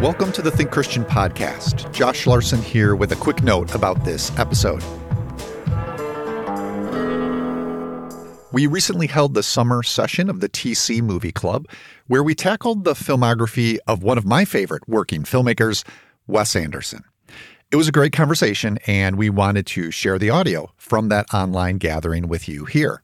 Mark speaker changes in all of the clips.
Speaker 1: Welcome to the Think Christian podcast. Josh Larsen here with a quick note about this episode. We recently held the summer session of the TC Movie Club, where we tackled the filmography of one of my favorite working filmmakers, Wes Anderson. It was a great conversation, and we wanted to share the audio from that online gathering with you here.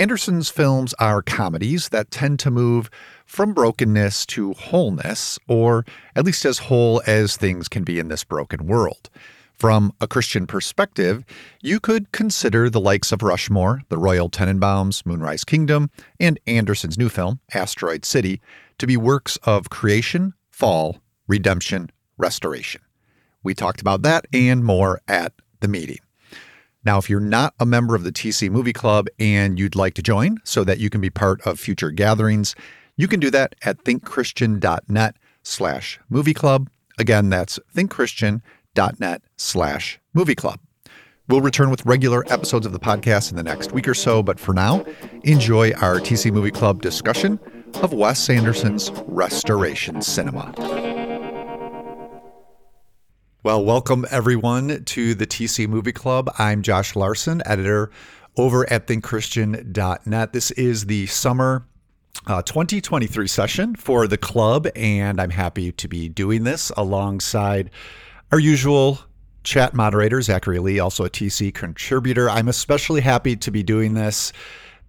Speaker 1: Anderson's films are comedies that tend to move from brokenness to wholeness, or at least as whole as things can be in this broken world. From a Christian perspective, you could consider the likes of Rushmore, the Royal Tenenbaums, Moonrise Kingdom, and Anderson's new film, Asteroid City, to be works of creation, fall, redemption, restoration. We talked about that and more at the meeting. Now, if you're not a member of the TC Movie Club and you'd like to join so that you can be part of future gatherings, you can do that at thinkchristian.net slash movie club. Again, that's thinkchristian.net net slash movie club. We'll return with regular episodes of the podcast in the next week or so, but for now, enjoy our TC Movie Club discussion of Wes Anderson's restoration cinema. Well, welcome everyone to the TC Movie Club. I'm Josh Larsen, editor over at thinkchristian.net. This is the summer uh, 2023 session for the club, and I'm happy to be doing this alongside our usual chat moderator, Zachary Lee, also a TC contributor. I'm especially happy to be doing this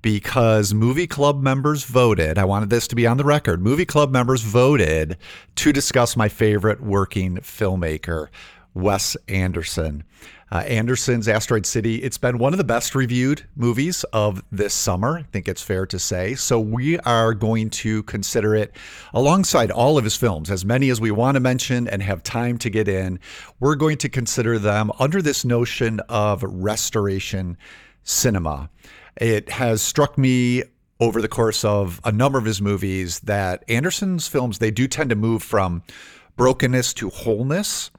Speaker 1: because movie club members voted. I wanted this to be on the record. Movie club members voted to discuss my favorite working filmmaker, Wes Anderson. Uh, Anderson's Asteroid City, it's been one of the best reviewed movies of this summer. I think it's fair to say. So we are going to consider it alongside all of his films, as many as we want to mention and have time to get in. We're going to consider them under this notion of restoration cinema. It has struck me over the course of a number of his movies that Anderson's films, they do tend to move from brokenness to wholeness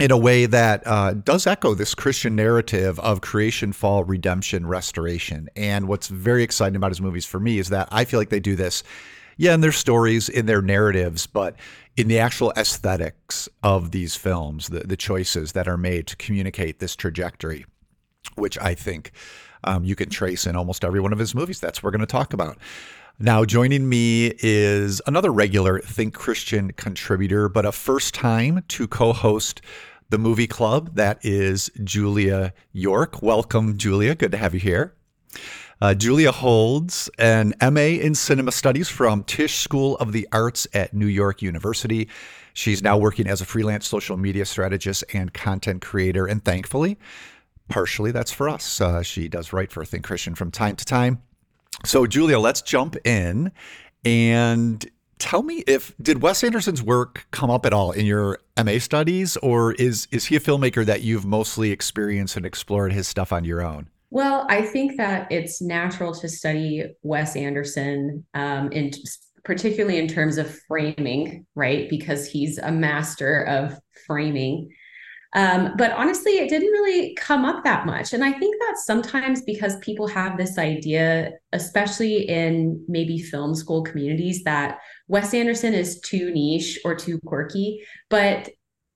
Speaker 1: in a way that uh, does echo this Christian narrative of creation, fall, redemption, restoration. And what's very exciting about his movies for me is that I feel like they do this, yeah, in their stories, in their narratives, but in the actual aesthetics of these films, the, the choices that are made to communicate this trajectory, which I think um, you can trace in almost every one of his movies. That's what we're going to talk about. Now, joining me is another regular Think Christian contributor, but a first time to co host the movie club. That is Julia York. Welcome, Julia. Good to have you here. Uh, Julia holds an MA in Cinema Studies from Tisch School of the Arts at New York University. She's now working as a freelance social media strategist and content creator, and thankfully, partially that's for us. Uh, she does write for Think Christian from time to time. So, Julia, let's jump in and tell me if did Wes Anderson's work come up at all in your MA studies, or is is he a filmmaker that you've mostly experienced and explored his stuff on your own?
Speaker 2: Well, I think that it's natural to study Wes Anderson, um, in particularly in terms of framing, right? Because he's a master of framing. Um, but honestly, it didn't really come up that much. And I think that's sometimes because people have this idea, especially in maybe film school communities, that Wes Anderson is too niche or too quirky. But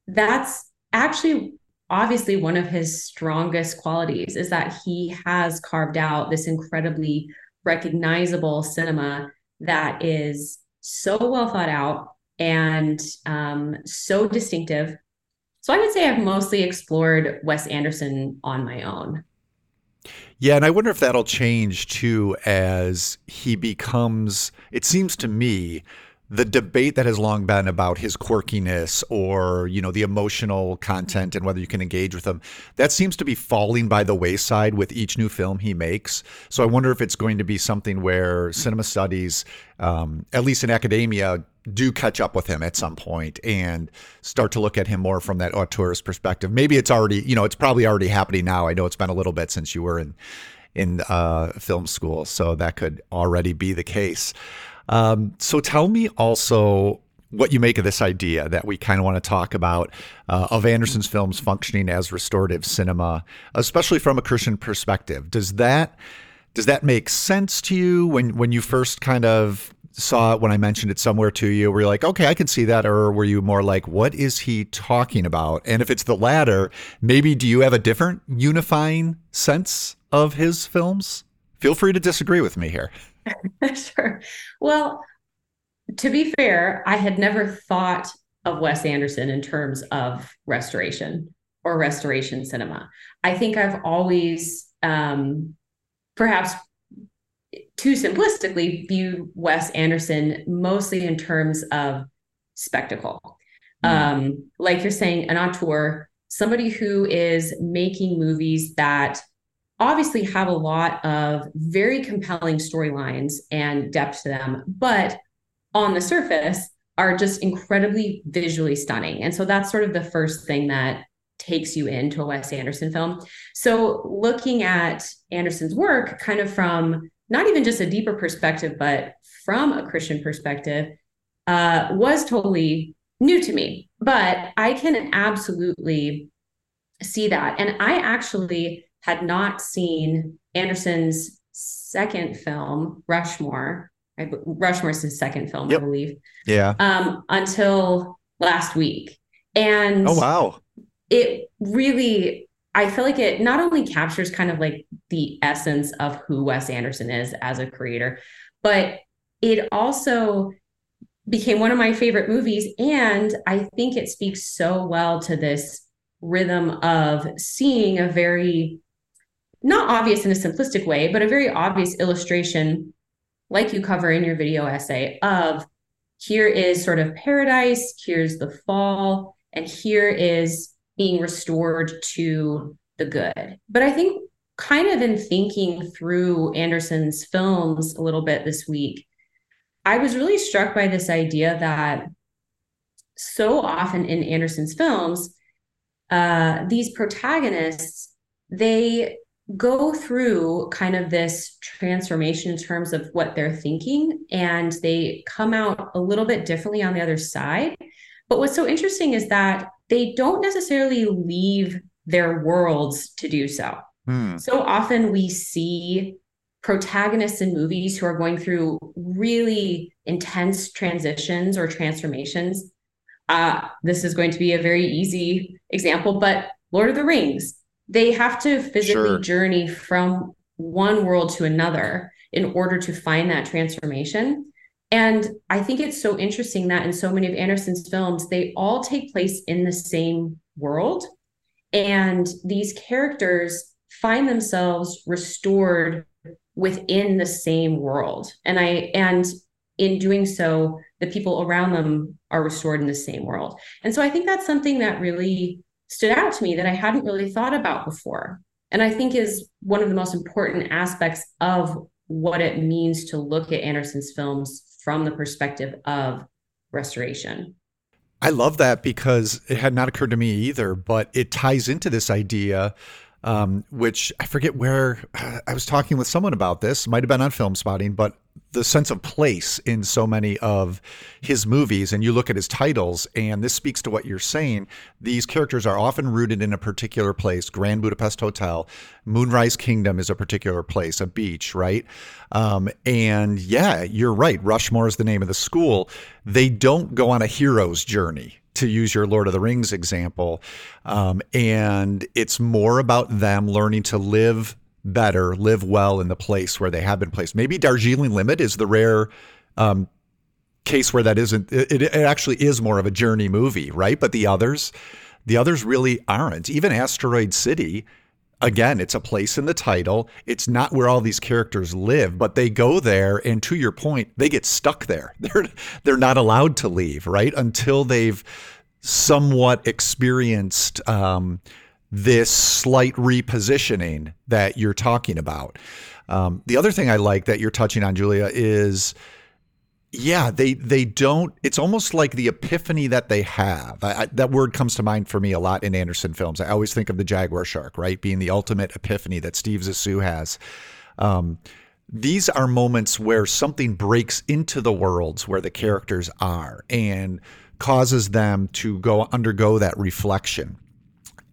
Speaker 2: that's actually obviously one of his strongest qualities is that he has carved out this incredibly recognizable cinema that is so well thought out and um, so distinctive so I would say I've mostly explored Wes Anderson on my own.
Speaker 1: Yeah, and I wonder if that'll change too as he becomes, it seems to me, the debate that has long been about his quirkiness or you know the emotional content and whether you can engage with him that seems to be falling by the wayside with each new film he makes so i wonder if it's going to be something where cinema studies um, at least in academia do catch up with him at some point and start to look at him more from that auteurist perspective. Maybe it's already you know it's probably already happening now. I know it's been a little bit since you were in in uh, film school so that could already be the case. Um, so tell me also what you make of this idea that we kind of want to talk about uh, of Anderson's films functioning as restorative cinema, especially from a Christian perspective. Does that does that make sense to you when when you first kind of saw it when I mentioned it somewhere to you? Were you like, okay, I can see that? Or were you more like, what is he talking about? And if it's the latter, maybe do you have a different unifying sense of his films? Feel free to disagree with me here.
Speaker 2: sure. Well, to be fair, I had never thought of Wes Anderson in terms of restoration or restoration cinema. I think I've always, um, perhaps too simplistically, viewed Wes Anderson mostly in terms of spectacle. Mm. Um, like you're saying, an auteur, somebody who is making movies that obviously have a lot of very compelling storylines and depth to them, but on the surface are just incredibly visually stunning. And so that's sort of the first thing that takes you into a Wes Anderson film. So looking at Anderson's work kind of from not even just a deeper perspective, but from a Christian perspective, uh, was totally new to me. But I can absolutely see that. And I actually had not seen Anderson's second film, Rushmore. I, Rushmore's his second film, yep. I believe.
Speaker 1: Yeah.
Speaker 2: Um, until last week. And
Speaker 1: oh wow.
Speaker 2: It really I feel like it not only captures kind of like the essence of who Wes Anderson is as a creator, but it also became one of my favorite movies. And I think it speaks so well to this rhythm of seeing a very not obvious in a simplistic way, but a very obvious illustration, like you cover in your video essay, of here is sort of paradise, here's the fall, and here is being restored to the good. But I think kind of in thinking through Anderson's films a little bit this week, I was really struck by this idea that so often in Anderson's films, uh, these protagonists, they go through kind of this transformation in terms of what they're thinking and they come out a little bit differently on the other side. But what's so interesting is that they don't necessarily leave their worlds to do so. Hmm. So often we see protagonists in movies who are going through really intense transitions or transformations. Uh, this is going to be a very easy example, but Lord of the Rings, they have to physically sure. journey from one world to another in order to find that transformation. And I think it's so interesting that in so many of Anderson's films, they all take place in the same world. And these characters find themselves restored within the same world. And I, and in doing so, the people around them are restored in the same world. And so I think that's something that really stood out to me that I hadn't really thought about before. And I think is one of the most important aspects of what it means to look at Anderson's films from the perspective of restoration.
Speaker 1: I love that because it had not occurred to me either, but it ties into this idea um, which I forget where I was talking with someone about this, might have been on Film Spotting, but the sense of place in so many of his movies. And you look at his titles, and this speaks to what you're saying. These characters are often rooted in a particular place. Grand Budapest Hotel, Moonrise Kingdom is a particular place, a beach, right? Um, and yeah, you're right. Rushmore is the name of the school. They don't go on a hero's journey to use your Lord of the Rings example. Um, and it's more about them learning to live better, live well in the place where they have been placed. Maybe Darjeeling Limited is the rare um, case where that isn't, it, it actually is more of a journey movie, right? But the others, the others really aren't. Even Asteroid City again, it's a place in the title. It's not where all these characters live, but they go there, and to your point, they get stuck there. They're they're not allowed to leave, right, until they've somewhat experienced um, this slight repositioning that you're talking about. Um, the other thing I like that you're touching on, Julia, is yeah, they they don't. It's almost like the epiphany that they have. I, I, that word comes to mind for me a lot in Anderson films. I always think of the jaguar shark, right, being the ultimate epiphany that Steve Zissou has. Um, these are moments where something breaks into the worlds where the characters are and causes them to go undergo that reflection.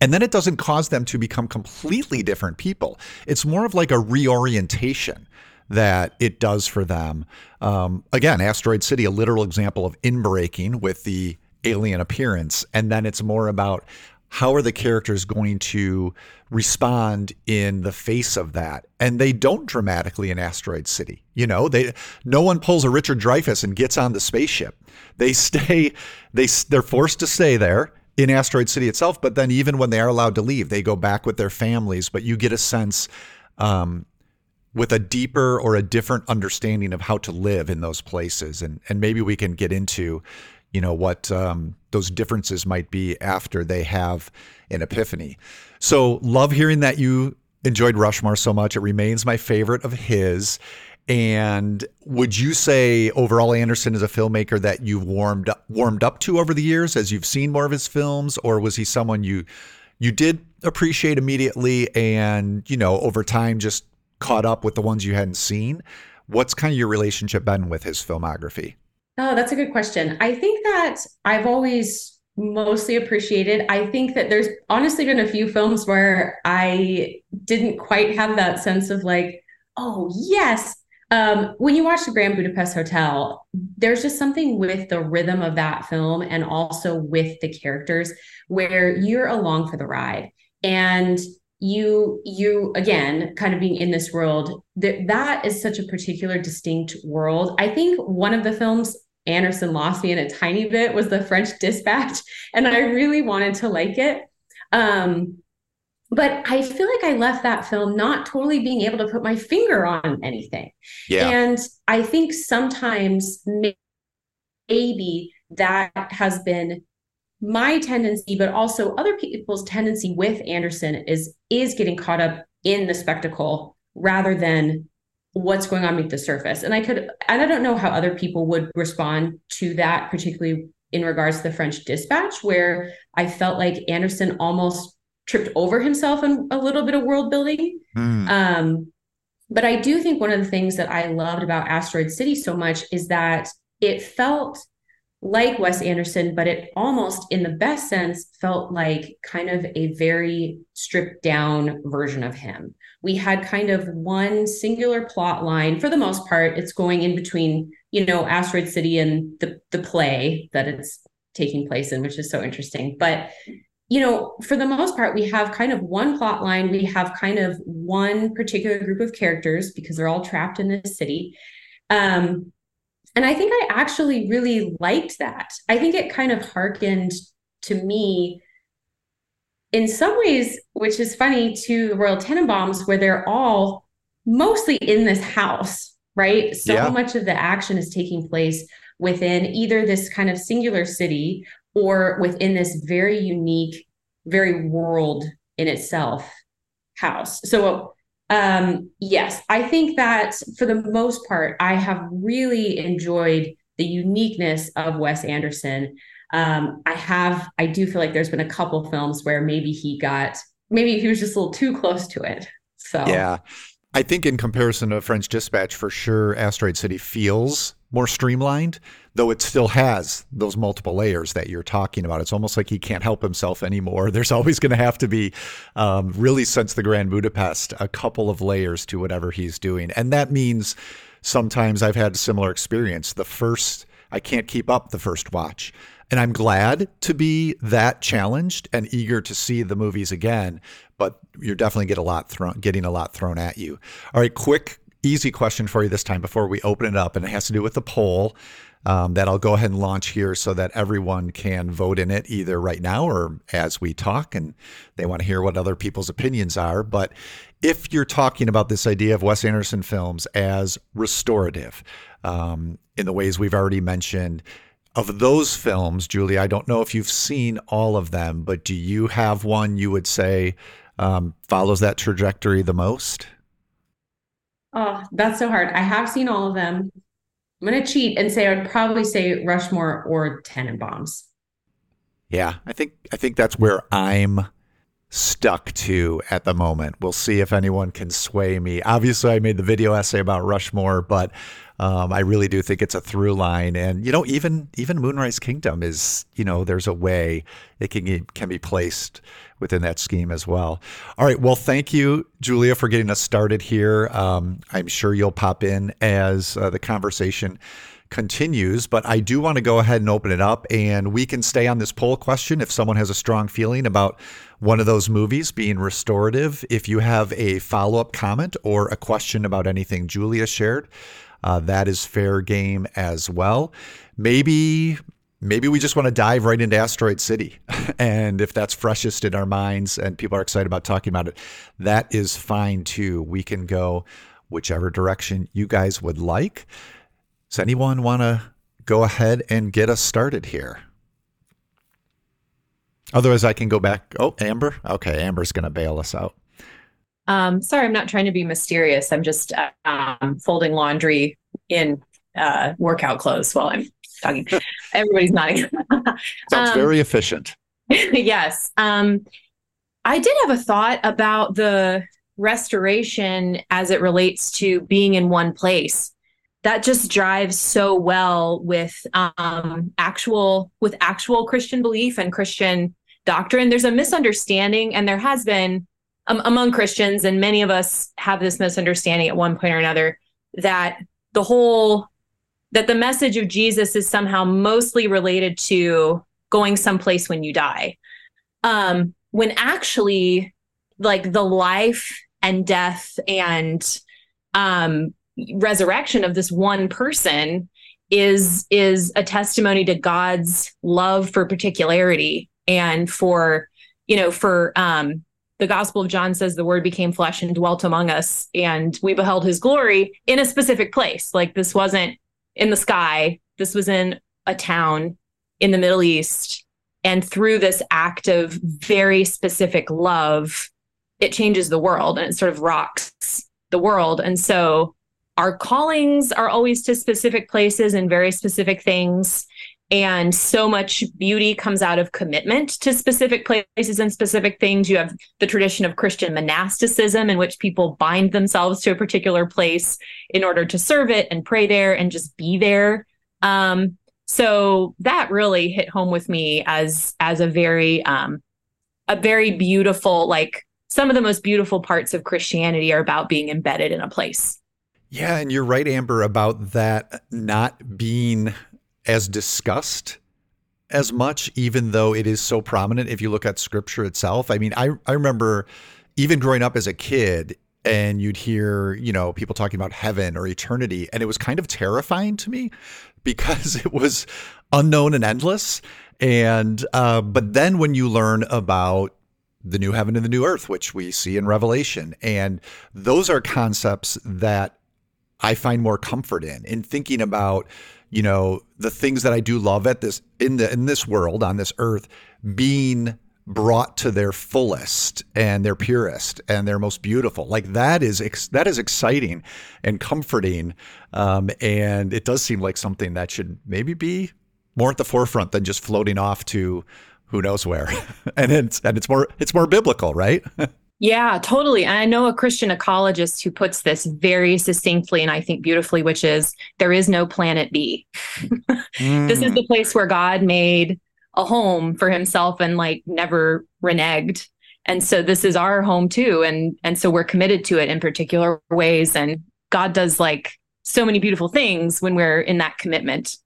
Speaker 1: And then it doesn't cause them to become completely different people. It's more of like a reorientation that it does for them. Um, again, Asteroid City, a literal example of inbreaking with the alien appearance. And then it's more about how are the characters going to respond in the face of that and they don't dramatically in asteroid city you know they no one pulls a richard dreyfuss and gets on the spaceship they stay they they're forced to stay there in asteroid city itself but then even when they are allowed to leave they go back with their families but you get a sense um, with a deeper or a different understanding of how to live in those places and and maybe we can get into you know what um, those differences might be after they have an epiphany. So love hearing that you enjoyed Rushmore so much. It remains my favorite of his. And would you say overall Anderson is a filmmaker that you've warmed up, warmed up to over the years as you've seen more of his films, or was he someone you you did appreciate immediately and you know over time just caught up with the ones you hadn't seen? What's kind of your relationship been with his filmography?
Speaker 2: Oh, that's a good question. I think that I've always mostly appreciated. I think that there's honestly been a few films where I didn't quite have that sense of like, oh, yes. Um, when you watch the Grand Budapest Hotel, there's just something with the rhythm of that film and also with the characters where you're along for the ride. And you you again kind of being in this world that that is such a particular distinct world i think one of the films Anderson lost me in a tiny bit was the French Dispatch, and I really wanted to like it. Um, but I feel like I left that film not totally being able to put my finger on anything. Yeah. And I think sometimes maybe that has been my tendency, but also other people's tendency with Anderson is is getting caught up in the spectacle rather than what's going on beneath the surface. And I could, and I don't know how other people would respond to that, particularly in regards to the French Dispatch, where I felt like Anderson almost tripped over himself in a little bit of world building. Mm. Um, but I do think one of the things that I loved about Asteroid City so much is that it felt like Wes Anderson, but it almost, in the best sense, felt like kind of a very stripped down version of him. We had kind of one singular plot line for the most part. It's going in between, you know, Asteroid City and the the play that it's taking place in, which is so interesting. But you know, for the most part, we have kind of one plot line. We have kind of one particular group of characters because they're all trapped in this city. Um, and I think I actually really liked that. I think it kind of harkened to me in some ways, which is funny, to the Royal Tenenbaums, where they're all mostly in this house, right? So yeah. much of the action is taking place within either this kind of singular city or within this very unique, very world in itself house. So um, yes, I think that for the most part, I have really enjoyed the uniqueness of Wes Anderson. Um, I have, I do feel like there's been a couple films where maybe he got, maybe he was just a little too close to it. So,
Speaker 1: yeah. I think in comparison to French Dispatch, for sure, Asteroid City feels more streamlined, though it still has those multiple layers that you're talking about. It's almost like he can't help himself anymore. There's always going to have to be, um, really, since the Grand Budapest, a couple of layers to whatever he's doing. And that means sometimes I've had a similar experience. The first, I can't keep up the first watch. And I'm glad to be that challenged and eager to see the movies again, but you're definitely get a lot thrown, getting a lot thrown at you. All right, quick easy question for you this time before we open it up, and it has to do with the poll um, that I'll go ahead and launch here so that everyone can vote in it either right now or as we talk, and they want to hear what other people's opinions are. But if you're talking about this idea of Wes Anderson films as restorative, um, in the ways we've already mentioned, of those films, Julie, I don't know if you've seen all of them, but do you have one you would say um, follows that trajectory the most?
Speaker 2: Oh, that's so hard. I have seen all of them. I'm going to cheat and say I would probably say Rushmore or Tenenbaums.
Speaker 1: Yeah, I think I think that's where I'm stuck to at the moment. We'll see if anyone can sway me. Obviously, I made the video essay about Rushmore, but Um, I really do think it's a through line, and you know, even even Moonrise Kingdom is, you know, there's a way it can can be placed within that scheme as well. All right, well, thank you, Julia, for getting us started here. Um, I'm sure you'll pop in as uh, the conversation continues, but I do want to go ahead and open it up, and we can stay on this poll question if someone has a strong feeling about one of those movies being restorative. If you have a follow up comment or a question about anything Julia shared, uh, that is fair game as well. Maybe maybe we just want to dive right into Asteroid City. and if that's freshest in our minds and people are excited about talking about it, that is fine too. We can go whichever direction you guys would like. Does anyone want to go ahead and get us started here? Otherwise, I can go back. Oh, Amber. Okay, Amber's going to bail us out.
Speaker 3: Um, sorry, I'm not trying to be mysterious. I'm just um, folding laundry in uh, workout clothes while I'm talking. Everybody's nodding.
Speaker 1: Sounds um, very efficient.
Speaker 3: yes. Um, I did have a thought about the restoration as it relates to being in one place. That just drives so well with um, actual with actual Christian belief and Christian doctrine. There's a misunderstanding, and there has been um, among Christians, and many of us have this misunderstanding at one point or another that the whole that the message of Jesus is somehow mostly related to going someplace when you die. Um, when actually, like the life and death and um, resurrection of this one person is is a testimony to God's love for particularity and for you know for um the Gospel of John says the Word became flesh and dwelt among us, and we beheld His glory in a specific place. Like this wasn't in the sky, this was in a town in the Middle East. And through this act of very specific love, it changes the world and it sort of rocks the world. And so our callings are always to specific places and very specific things. And so much beauty comes out of commitment to specific places and specific things. You have the tradition of Christian monasticism, in which people bind themselves to a particular place in order to serve it and pray there and just be there. Um, so that really hit home with me as as a very um, a very beautiful like some of the most beautiful parts of Christianity are about being embedded in a place.
Speaker 1: Yeah, and you're right, Amber, about that not being as discussed as much, even though it is so prominent if you look at scripture itself. I mean, I, I remember even growing up as a kid and you'd hear, you know, people talking about heaven or eternity, and it was kind of terrifying to me because it was unknown and endless. And uh, but then when you learn about the new heaven and the new earth, which we see in Revelation, and those are concepts that I find more comfort in in thinking about you know the things that I do love at this in the in this world on this earth being brought to their fullest and their purest and their most beautiful. Like that is ex- that is exciting and comforting um, and it does seem like something that should maybe be more at the forefront than just floating off to who knows where. And it's and it's more it's more biblical right
Speaker 3: Yeah, totally. And I know a Christian ecologist who puts this very succinctly and I think beautifully, which is there is no planet B. mm. This is the place where God made a home for himself and like never reneged. And so this is our home too. And and so we're committed to it in particular ways. And God does like so many beautiful things when we're in that commitment.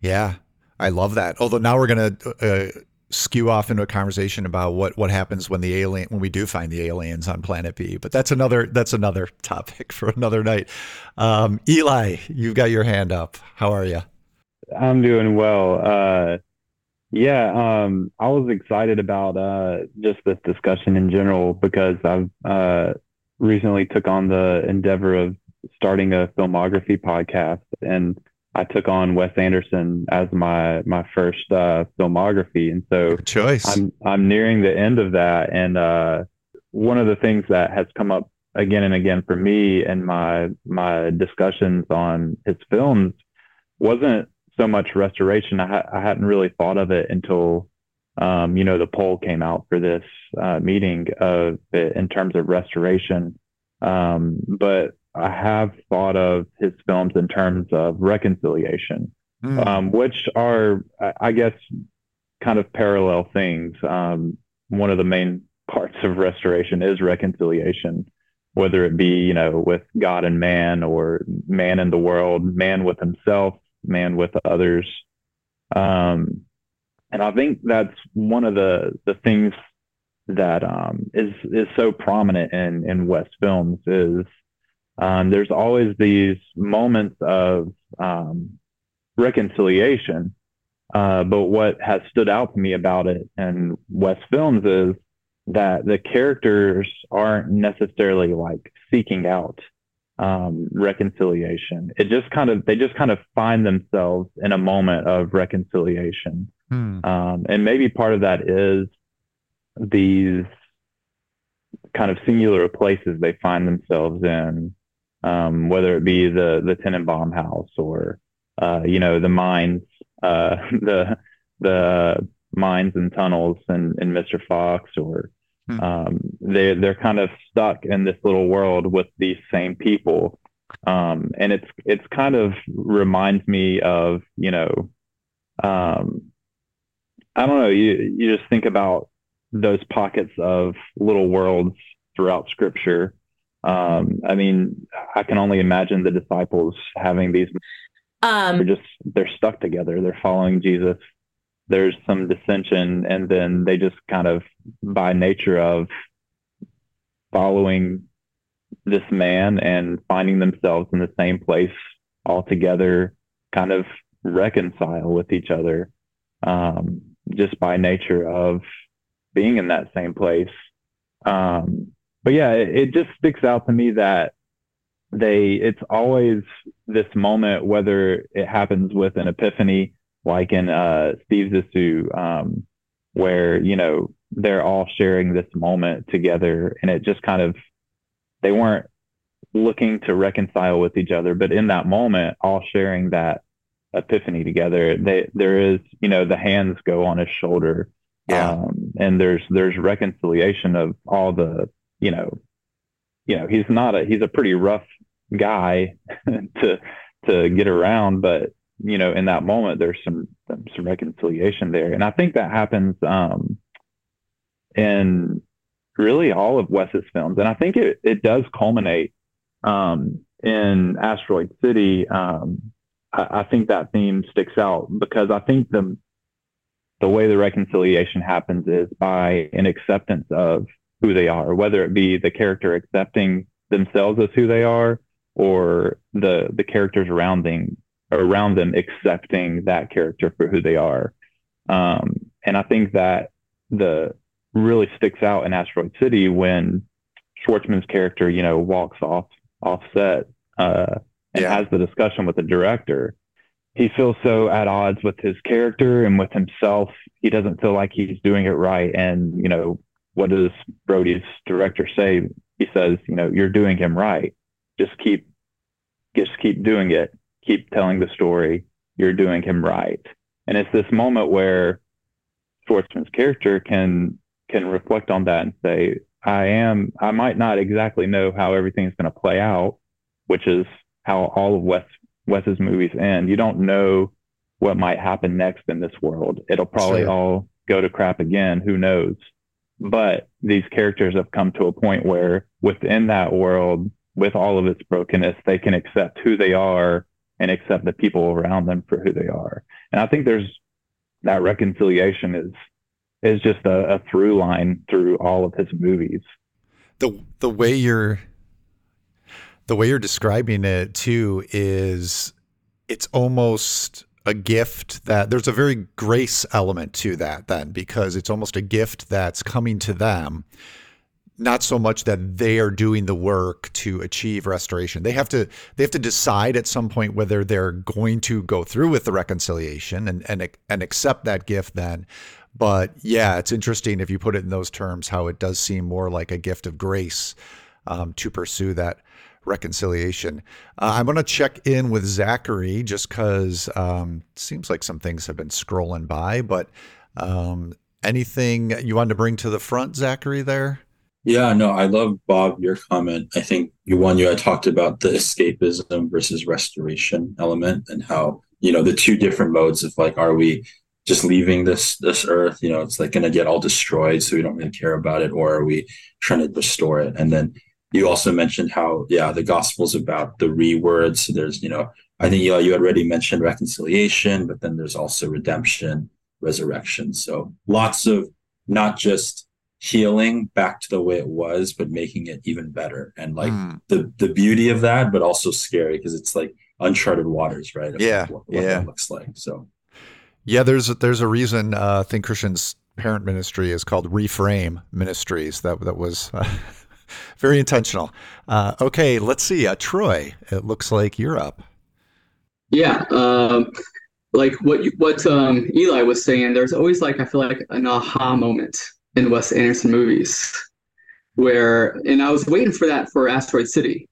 Speaker 1: Yeah. I love that. Although now we're going to uh, skew off into a conversation about what what happens when the alien when we do find the aliens on planet B. But that's another that's another topic for another night. Um, Eli, you've got your hand up. How are you?
Speaker 4: I'm doing well. Uh, yeah, um, I was excited about uh, just this discussion in general because I've uh, recently took on the endeavor of starting a filmography podcast and I took on Wes Anderson as my my first uh, filmography, and so
Speaker 1: Good choice.
Speaker 4: I'm I'm nearing the end of that, and uh, one of the things that has come up again and again for me and my my discussions on his films wasn't so much restoration. I, ha- I hadn't really thought of it until um, you know the poll came out for this uh, meeting of in terms of restoration. Um, but I have thought of his films in terms of reconciliation, mm. um, which are, I guess, kind of parallel things. Um, one of the main parts of restoration is reconciliation, whether it be, you know, with God and man or man in the world, man with himself, man with others. Um, and I think that's one of the, the things that um, is is so prominent in in Wes films is um, there's always these moments of um, reconciliation. Uh, but what has stood out to me about it in Wes films is that the characters aren't necessarily like seeking out um, reconciliation. It just kind of they just kind of find themselves in a moment of reconciliation, hmm. um, and maybe part of that is these kind of singular places they find themselves in, um, whether it be the the Tenenbaum house or uh, you know the mines, uh, the the mines and tunnels and, and Mr. Fox, or hmm. um, they they're kind of stuck in this little world with these same people, um, and it's it's kind of reminds me of you know, um, I don't know, you you just think about those pockets of little worlds throughout Scripture. Um, I mean, I can only imagine the disciples having these. Um, they're just they're stuck together. They're following Jesus. There's some dissension, and then they just kind of, by nature of following this man and finding themselves in the same place all together, kind of reconcile with each other, um, just by nature of being in that same place. Um, but yeah, it, it just sticks out to me that they it's always this moment, whether it happens with an epiphany, like in uh, Steve Zissou, um, where you know they're all sharing this moment together, and it just kind of they weren't looking to reconcile with each other, but in that moment, all sharing that epiphany together, they there is you know the hands go on his shoulder
Speaker 1: yeah. Um,
Speaker 4: and there's there's reconciliation of all the you know you know he's not a he's a pretty rough guy to to get around but you know in that moment there's some some reconciliation there. And i think that happens um in really all of wes's films. And i think it it does culminate um in asteroid city. Um I, I think that theme sticks out because i think the the way the reconciliation happens is by an acceptance of who they are, whether it be the character accepting themselves as who they are or the the characters around them around them accepting that character for who they are. Um, and I think that the really sticks out in Asteroid City when Schwartzman's character, you know, walks off off set uh, and yeah. has the discussion with the director he feels so at odds with his character and with himself. He doesn't feel like he's doing it right. And, you know, what does Brody's director say? He says, you know, you're doing him right. Just keep, just keep doing it. Keep telling the story. You're doing him right. And it's this moment where Schwartzman's character can, can reflect on that and say, I am, I might not exactly know how everything's going to play out, which is how all of Wes Wes's movies end. You don't know what might happen next in this world. It'll probably sure. all go to crap again. Who knows? But these characters have come to a point where within that world, with all of its brokenness, they can accept who they are and accept the people around them for who they are. And I think there's that reconciliation is is just a, a through line through all of his movies.
Speaker 1: The the way you're the way you're describing it too is it's almost a gift that there's a very grace element to that then because it's almost a gift that's coming to them not so much that they are doing the work to achieve restoration. They have to they have to decide at some point whether they're going to go through with the reconciliation and and and accept that gift then. But yeah it's interesting if you put it in those terms how it does seem more like a gift of grace um, to pursue that reconciliation. Uh, I'm going to check in with Zachary just because um, seems like some things have been scrolling by. But um, anything you wanted to bring to the front, Zachary? There.
Speaker 5: Yeah, no, I love Bob your comment. I think you one you had talked about the escapism versus restoration element and how you know the two different modes of like are we just leaving this this earth you know it's like going to get all destroyed so we don't really care about it or are we trying to restore it and then you also mentioned how yeah the gospel's about the rewords. So there's you know i think you, you already mentioned reconciliation but then there's also redemption resurrection. So lots of not just healing back to the way it was but making it even better. And like mm. the the beauty of that but also scary because it's like uncharted waters right
Speaker 1: yeah
Speaker 5: what,
Speaker 1: what yeah.
Speaker 5: looks like so.
Speaker 1: Yeah, there's there's a reason uh, Think Christian's parent ministry is called Reframe Ministries. That that was uh, very intentional. Uh, okay, let's see. Uh, Troy, it looks like you're up.
Speaker 6: Yeah, um, like what you, what um, Eli was saying. There's always like I feel like an aha moment in Wes Anderson movies, where and I was waiting for that for Asteroid City,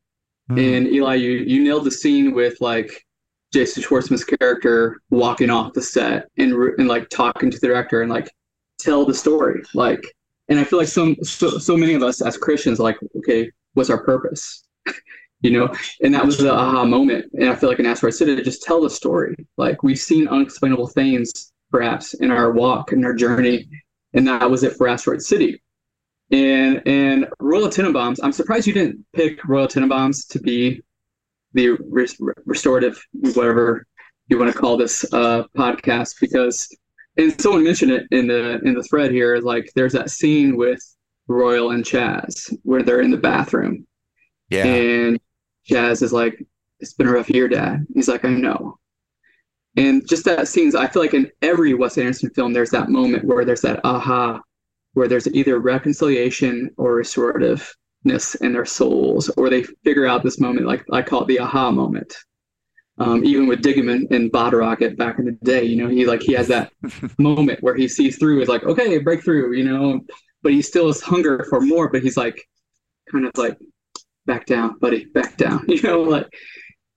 Speaker 6: mm. and Eli, you you nailed the scene with like Jason Schwartzman's character walking off the set and and like talking to the director and like tell the story like and I feel like some so, so many of us as Christians like okay what's our purpose? You know? And that was the aha moment. And I feel like in Asteroid City just tell the story. Like we've seen unexplainable things perhaps in our walk and our journey. And that was it for Asteroid City. And and Royal Tenenbaums I'm surprised you didn't pick Royal Tenenbaums to be the restorative, whatever you want to call this uh, podcast, because and someone mentioned it in the in the thread here. Like, there's that scene with Royal and Chaz where they're in the bathroom,
Speaker 1: yeah,
Speaker 6: and Chaz is like, "It's been a rough year, Dad." He's like, "I know." And just that scenes, I feel like in every Wes Anderson film, there's that moment where there's that aha, where there's either reconciliation or restorativeness in their souls, or they figure out this moment, like I call it the aha moment. Um, even with Dignan and Bottle Rocket back in the day, you know, he like he has that moment where he sees through. Is like, okay, breakthrough, you know, but he still has hunger for more. But he's like, kind of like, back down, buddy, back down, you know, like,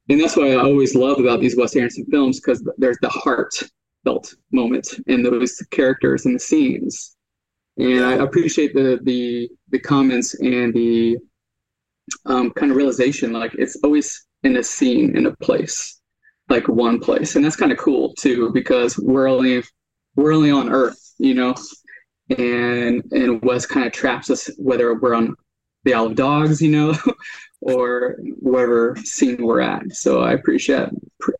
Speaker 6: and that's what I always love about these Wes Anderson films because there's the heartfelt moment in those characters and the scenes and I appreciate the the the comments and the um, kind of realization. Like it's always in a scene in a place, like one place, and that's kind of cool too because we're only we're only on Earth, you know, and and Wes kind of traps us whether we're on the Isle of Dogs, you know, or whatever scene we're at. So I appreciate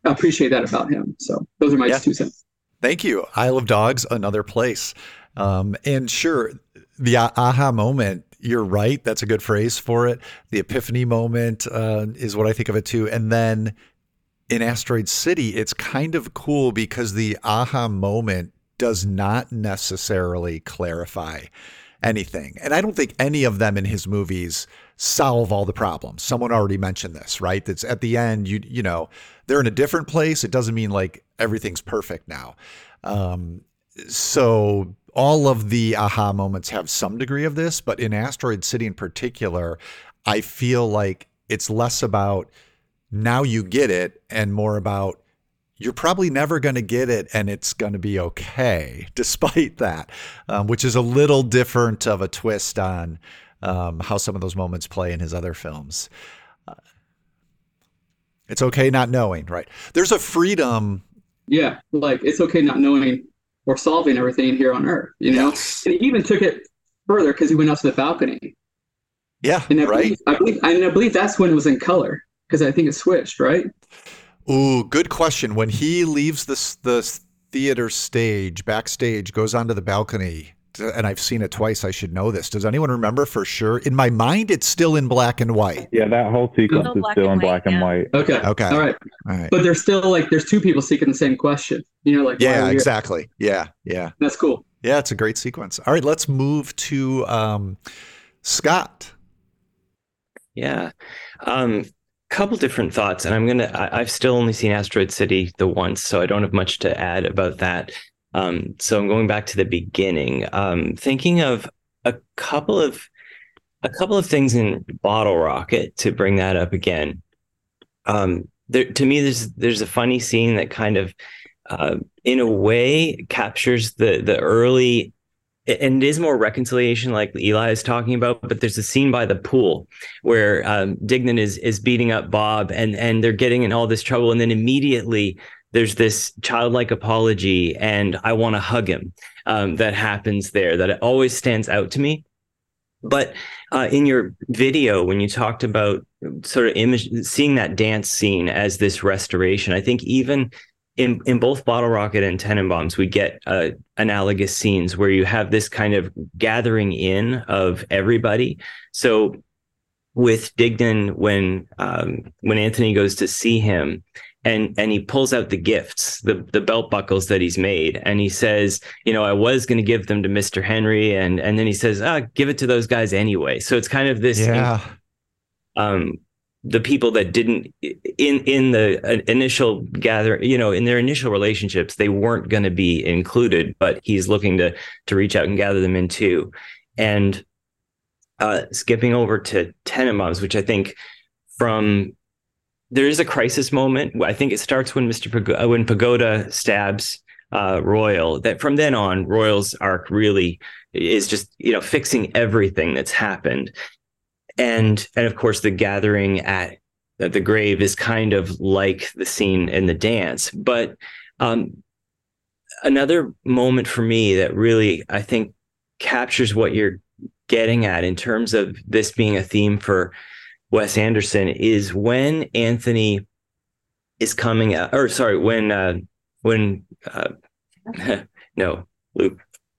Speaker 6: appreciate that about him. So those are my yeah. two cents.
Speaker 1: Thank you. Isle of Dogs, another place. Um, and sure, the aha moment, you're right. That's a good phrase for it. The epiphany moment uh, is what I think of it too. And then in Asteroid City, it's kind of cool because the aha moment does not necessarily clarify anything. And I don't think any of them in his movies solve all the problems. Someone already mentioned this, right? That's at the end, you you know, they're in a different place. It doesn't mean like everything's perfect now. Um, so all of the aha moments have some degree of this, but in Asteroid City in particular, I feel like it's less about now you get it and more about you're probably never going to get it and it's going to be okay despite that, um, which is a little different of a twist on um, how some of those moments play in his other films. Uh, it's okay not knowing, right? There's a freedom.
Speaker 6: Yeah, like it's okay not knowing or solving everything here on Earth. You know, yes. and he even took it further because he went out to the balcony.
Speaker 1: Yeah,
Speaker 6: and I
Speaker 1: right.
Speaker 6: Believe, I believe, and I believe that's when it was in color because I think it switched, right?
Speaker 1: Ooh, good question. When he leaves the the theater stage, backstage, goes onto the balcony, and I've seen it twice. I should know this. Does anyone remember for sure? In my mind, it's still in black and white.
Speaker 4: Yeah, that whole sequence is still in black and white.
Speaker 6: Okay.
Speaker 1: Okay.
Speaker 6: All right. All right. But there's still like there's two people seeking the same question. You know, like
Speaker 1: yeah, exactly. Yeah, yeah.
Speaker 6: That's cool.
Speaker 1: Yeah, it's a great sequence. All right, let's move to um, Scott.
Speaker 7: Yeah. Um, couple different thoughts and i'm gonna I, have still only seen asteroid city the once so i don't have much to add about that um, so I'm going back to the beginning, um, thinking of a couple of a couple of things in Bottle Rocket to bring that up again. Um, there, to me, there's there's a funny scene that kind of, uh, in a way, captures the the early and it is more reconciliation like eli is talking about but there's a scene by the pool where um, dignan is is beating up bob and and they're getting in all this trouble and then immediately there's this childlike apology and i want to hug him um, that happens there that it always stands out to me but uh, in your video when you talked about sort of image seeing that dance scene as this restoration i think even in in both Bottle Rocket and Tenenbaums, we get uh, analogous scenes where you have this kind of gathering in of everybody. So with Dignan, when um, when Anthony goes to see him, and and he pulls out the gifts, the the belt buckles that he's made, and he says, you know, I was going to give them to Mister Henry, and and then he says, ah, give it to those guys anyway. So it's kind of this.
Speaker 1: Yeah.
Speaker 7: Um, the people that didn't in in the uh, initial gather you know in their initial relationships they weren't going to be included but he's looking to to reach out and gather them in too and uh skipping over to tenenbaums which i think from there is a crisis moment. I think it starts when mr pagoda, uh, when pagoda stabs uh royal that from then on royal's arc really is just you know fixing everything that's happened. And and of course the gathering at the grave is kind of like the scene in the dance. But um, another moment for me that really i think captures what you're getting at in terms of this being a theme for wes anderson is when anthony is coming out or sorry when uh when uh no luke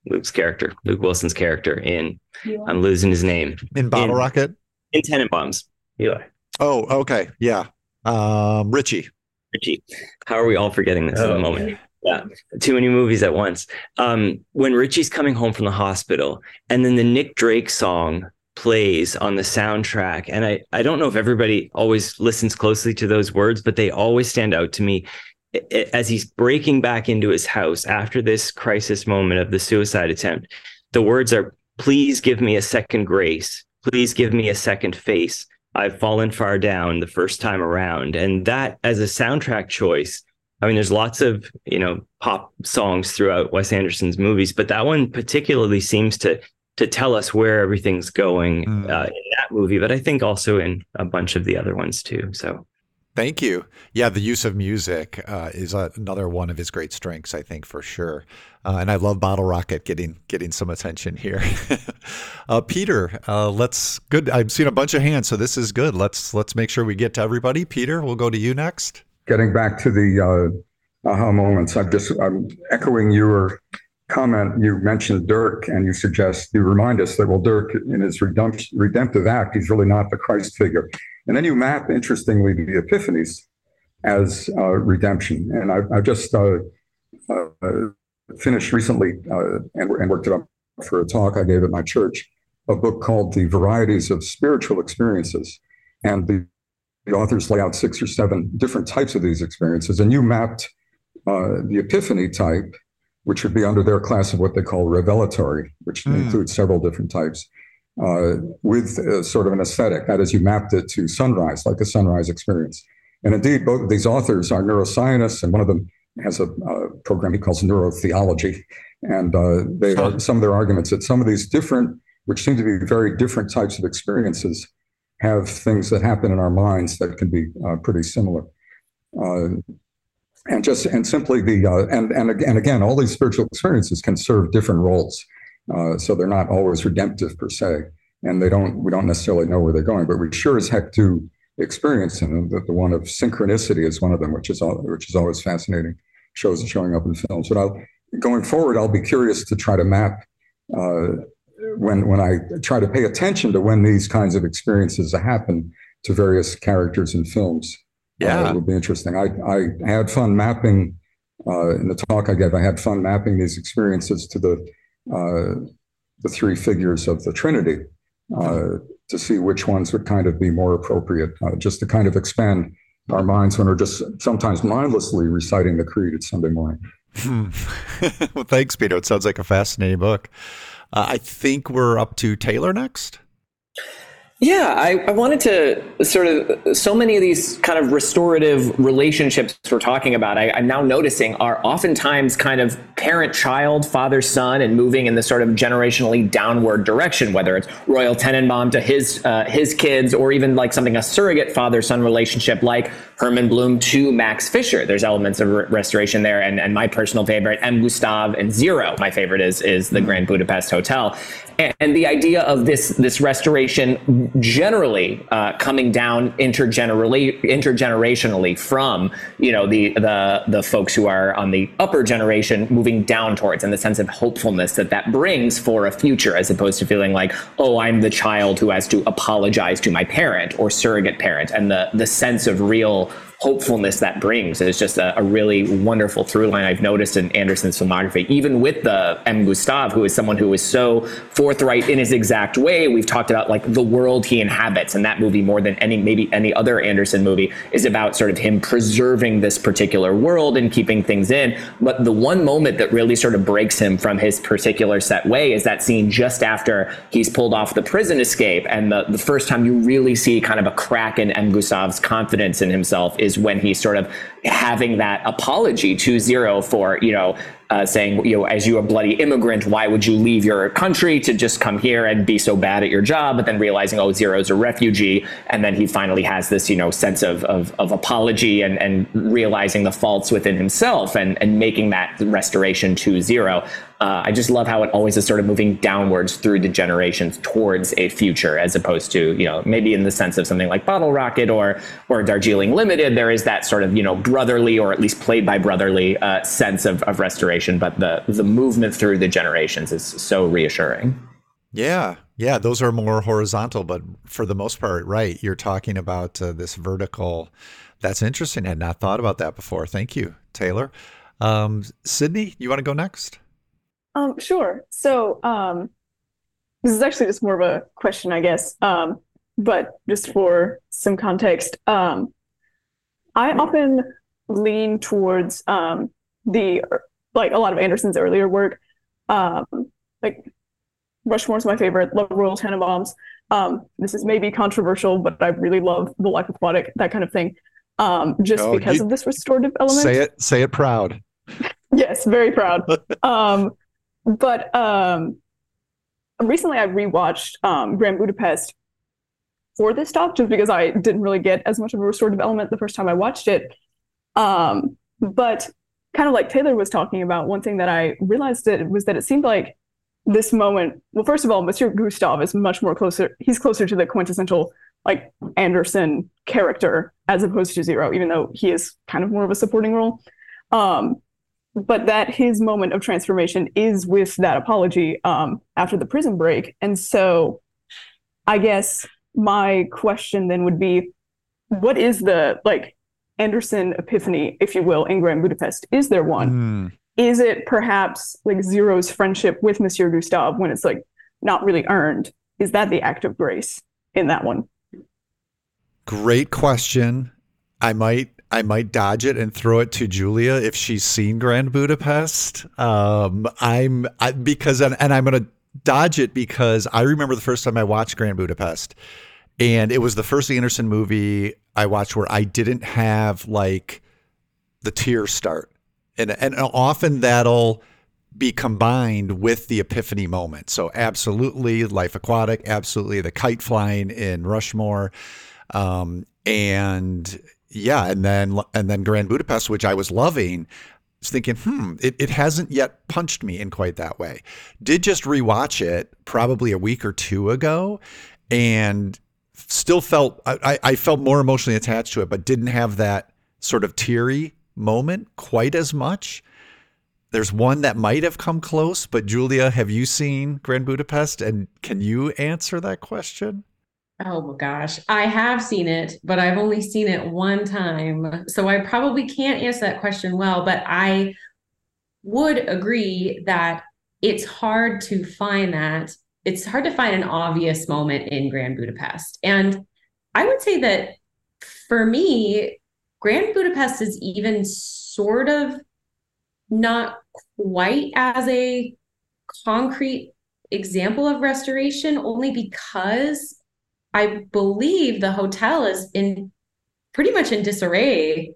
Speaker 7: luke's character luke wilson's character in i'm losing his name
Speaker 1: in bottle
Speaker 7: in,
Speaker 1: rocket
Speaker 7: in Tenenbaums. Eli.
Speaker 1: Oh, okay. Yeah. Um, Richie.
Speaker 7: Richie. How are we all forgetting this oh, at the moment? Yeah. Too many movies at once. Um, when Richie's coming home from the hospital and then the Nick Drake song plays on the soundtrack. And I, I don't know if everybody always listens closely to those words, but they always stand out to me as he's breaking back into his house after this crisis moment of the suicide attempt. The words are, please give me a second grace please give me a second face. I've fallen far down the first time around. And that as a soundtrack choice, I mean, there's lots of, you know, pop songs throughout Wes Anderson's movies, but that one particularly seems to to tell us where everything's going mm. uh, in that movie, but I think also in a bunch of the other ones too. So
Speaker 1: Thank you. Yeah, the use of music uh, is another one of his great strengths, I think, for sure. Uh, and I love Bottle Rocket getting getting some attention here. uh, Peter, uh, let's good. I've seen a bunch of hands, so this is good. Let's let's make sure we get to everybody. Peter, we'll go to you next.
Speaker 8: Getting back to the uh, aha moments, I'm just I'm echoing your comment. You mentioned Dirk, and you suggest you remind us that well, Dirk in his redemptive act, he's really not the Christ figure and then you map, interestingly, the epiphanies as uh, redemption. And I, just uh, uh, finished recently uh, and, and, worked it up for a talk I gave at my church, a book called The Varieties of Spiritual Experiences. And the, the authors lay out six or seven different types of these experiences. And you mapped uh, the epiphany type, which would be under their class of what they call revelatory, which mm. includes several different types uh, with a, sort of an aesthetic. That is, you mapped it to sunrise, like a sunrise experience. And indeed, both of these authors are neuroscientists, and one of them has a, a program he calls neurotheology. And uh, they are, some of their arguments that some of these different, which seem to be very different types of experiences, have things that happen in our minds that can be uh, pretty similar. Uh, and just and simply the uh, and and and again, all these spiritual experiences can serve different roles. Uh, so they're not always redemptive per se, and they don't we don't necessarily know where they're going, but we sure as heck do experience them. That the one of synchronicity is one of them, which is all, which is always fascinating. Shows showing up in films. But I'll, going forward, I'll be curious to try to map uh, when when I try to pay attention to when these kinds of experiences happen to various characters in films.
Speaker 1: Uh, yeah,
Speaker 8: uh, it would be interesting. I I had fun mapping uh, in the talk I gave. I had fun mapping these experiences to the uh, the three figures of the Trinity uh, to see which ones would kind of be more appropriate, uh, just to kind of expand our minds when we're just sometimes mindlessly reciting the creed at Sunday morning.
Speaker 1: Hmm. well, thanks, Peter. It sounds like a fascinating book. Uh, I think we're up to Taylor next.
Speaker 9: Yeah, I, I, wanted to sort of so many of these kind of restorative relationships we're talking about, I, am now noticing are oftentimes kind of parent child, father son, and moving in the sort of generationally downward direction, whether it's Royal Tenenbaum to his uh, his kids, or even like something a surrogate father son relationship like Herman Blume to Max Fischer. There's elements of re- restoration there, and, and my personal favorite, M. Gustave and Zero. My favorite is is the Grand Budapest Hotel, and the idea of this this restoration generally uh, coming down intergenerationally intergenerationally from you know the the the folks who are on the upper generation moving down towards and the sense of hopefulness that that brings for a future as opposed to feeling like oh I'm the child who has to apologize to my parent or surrogate parent. And the the sense of real hopefulness that brings is just a, a, really wonderful through line I've noticed in Anderson's filmography, even with the M. Gustave, who is someone who is so forthright in his exact way. We've talked about like the world he inhabits, and that movie more than any maybe any other Anderson movie is about sort of him preserving this particular world and keeping things in. But the one moment that really sort of breaks him from his particular set way is that scene just after he's pulled off the prison escape, and the, the first time you really see kind of a crack in M. Gustave's confidence in himself is when he sort of having that apology to Zero for, you know, uh, saying, you know, as you a bloody immigrant, why would you leave your country to just come here and be so bad at your job? But then realizing, oh, Zero's a refugee. And then he finally has this, you know, sense of, of, of apology and, and realizing the faults within himself and, and making that restoration to Zero. Uh, I just love how it always is sort of moving downwards through the generations towards a future, as opposed to you know maybe in the sense of something like Bottle Rocket or or Darjeeling Limited, there is that sort of you know brotherly or at least played by brotherly uh, sense of, of restoration, but the the movement through the generations is so reassuring.
Speaker 1: Yeah, yeah, those are more horizontal, but for the most part, right? You're talking about uh, this vertical. That's interesting. I had not thought about that before. Thank you, Taylor. Um, Sydney, you want to go next?
Speaker 10: Um, sure. So, um, this is actually just more of a question, I guess. Um, but just for some context, um, I often lean towards um, the like a lot of Anderson's earlier work. Um, like Rushmore's my favorite. Love Royal Tenenbaums. Um, this is maybe controversial, but I really love The Life Aquatic, that kind of thing. Um, just oh, because you, of this restorative element.
Speaker 1: Say it. Say it proud.
Speaker 10: yes, very proud. um, but um, recently I rewatched um, Grand Budapest for this talk just because I didn't really get as much of a restorative element the first time I watched it. Um, but kind of like Taylor was talking about, one thing that I realized that was that it seemed like this moment. Well, first of all, Monsieur Gustave is much more closer. He's closer to the quintessential like Anderson character as opposed to Zero, even though he is kind of more of a supporting role. Um, but that his moment of transformation is with that apology um, after the prison break. And so I guess my question then would be what is the like Anderson epiphany, if you will, in Grand Budapest? Is there one? Mm. Is it perhaps like Zero's friendship with Monsieur Gustave when it's like not really earned? Is that the act of grace in that one?
Speaker 1: Great question. I might I might dodge it and throw it to Julia if she's seen Grand Budapest. Um, I'm I, because and, and I'm going to dodge it because I remember the first time I watched Grand Budapest, and it was the first Anderson movie I watched where I didn't have like the tears start, and and often that'll be combined with the epiphany moment. So absolutely, Life Aquatic, absolutely the kite flying in Rushmore, um, and yeah, and then and then Grand Budapest, which I was loving, was thinking, hmm, it, it hasn't yet punched me in quite that way. Did just rewatch it probably a week or two ago, and still felt I, I felt more emotionally attached to it, but didn't have that sort of teary moment quite as much. There's one that might have come close, but Julia, have you seen Grand Budapest? And can you answer that question?
Speaker 2: Oh my gosh, I have seen it, but I've only seen it one time. So I probably can't answer that question well, but I would agree that it's hard to find that. It's hard to find an obvious moment in Grand Budapest. And I would say that for me, Grand Budapest is even sort of not quite as a concrete example of restoration, only because I believe the hotel is in pretty much in disarray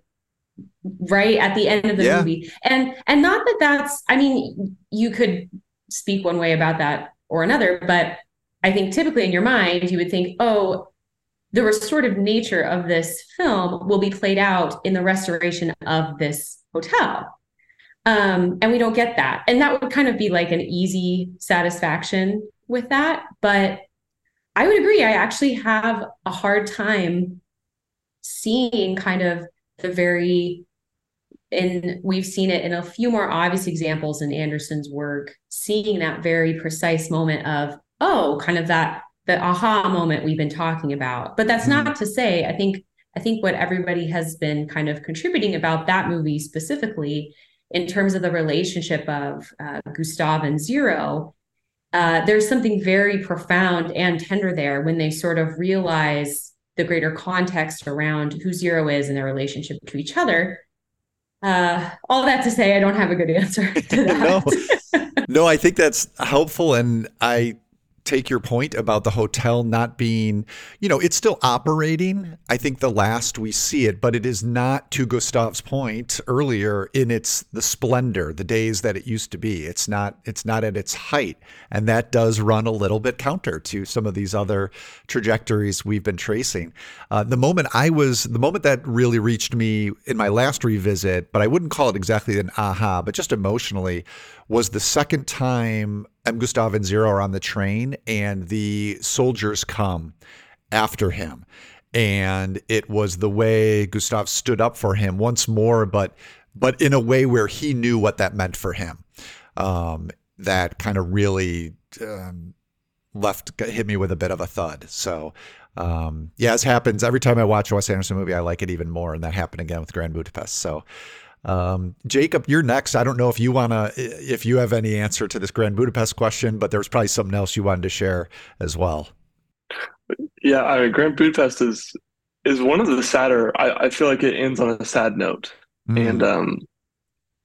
Speaker 2: right at the end of the
Speaker 1: Yeah.
Speaker 2: movie and and not that that's i mean you could speak one way about that or another but i think typically in your mind you would think oh the restorative nature of this film will be played out in the restoration of this hotel. Um and we don't get that. And that would kind of be like an easy satisfaction with that. But i would agree i actually have a hard time seeing kind of the very and we've seen it in a few more obvious examples in Anderson's work, seeing that very precise moment of, oh, kind of that the aha moment we've been talking about. But that's not to say, I think, I think what everybody has been kind of contributing about that movie specifically in terms of the relationship of uh, Gustave and Zero, uh, there's something very profound and tender there when they sort of realize the greater context around who Zero is and their relationship to each other. Uh, all that to say, I don't have a good answer
Speaker 1: no, no, I think that's helpful, and I take your point about the hotel not being, you know, it's still operating. I think the last we see it, but it is not to Gustave's point earlier in its the splendor, the days that it used to be. It's not it's not at its height. And that does run a little bit counter to some of these other trajectories we've been tracing. Uh, the moment I was the moment that really reached me in my last revisit, but I wouldn't call it exactly an aha, but just emotionally, was the second time M. Gustave and Zero are on the train and the soldiers come after him. And it was the way Gustave stood up for him once more, but but in a way where he knew what that meant for him. Um, that kind of really um, left hit me with a bit of a thud. So um, yeah, as happens every time I watch a Wes Anderson movie, I like it even more, and that happened again with Grand Budapest. So um, Jacob, you're next. I don't know if you want to, if you have any answer to this Grand Budapest question, but there's probably something else you wanted to share as well.
Speaker 11: Yeah, I mean, Grand Budapest is is one of the sadder. I, I feel like it ends on a sad note,
Speaker 1: Mm.
Speaker 11: and um,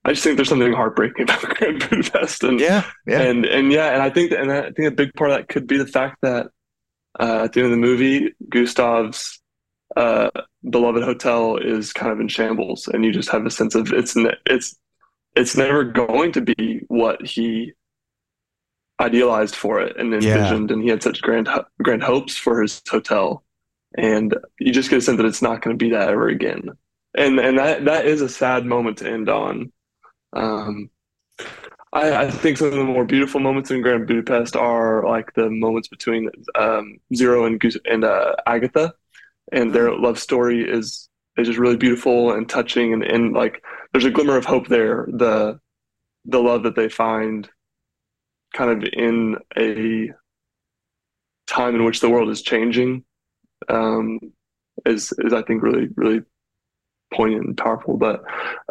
Speaker 11: I just think there's something heartbreaking about Grand Budapest, and
Speaker 1: yeah, yeah,
Speaker 11: and and yeah, and I think that, and I think a big part of that could be the fact that uh, at the end of the movie, Gustave's uh, beloved hotel is kind of in shambles, and you just have a sense of it's ne- it's it's never going to be what he idealized for it and
Speaker 1: Yeah.
Speaker 11: envisioned, and he had such grand grand hopes for his hotel, and you just get a sense that it's not going to be that ever again, and and that that is a sad moment to end on. Um, I, I think some of the more beautiful moments in Grand Budapest are like the moments between um, Zero and and uh, Agatha, and their love story is is just really beautiful and touching, and, and like there's a glimmer of hope there. The the love that they find, kind of in a time in which the world is changing, um, is is I think really really poignant and powerful. But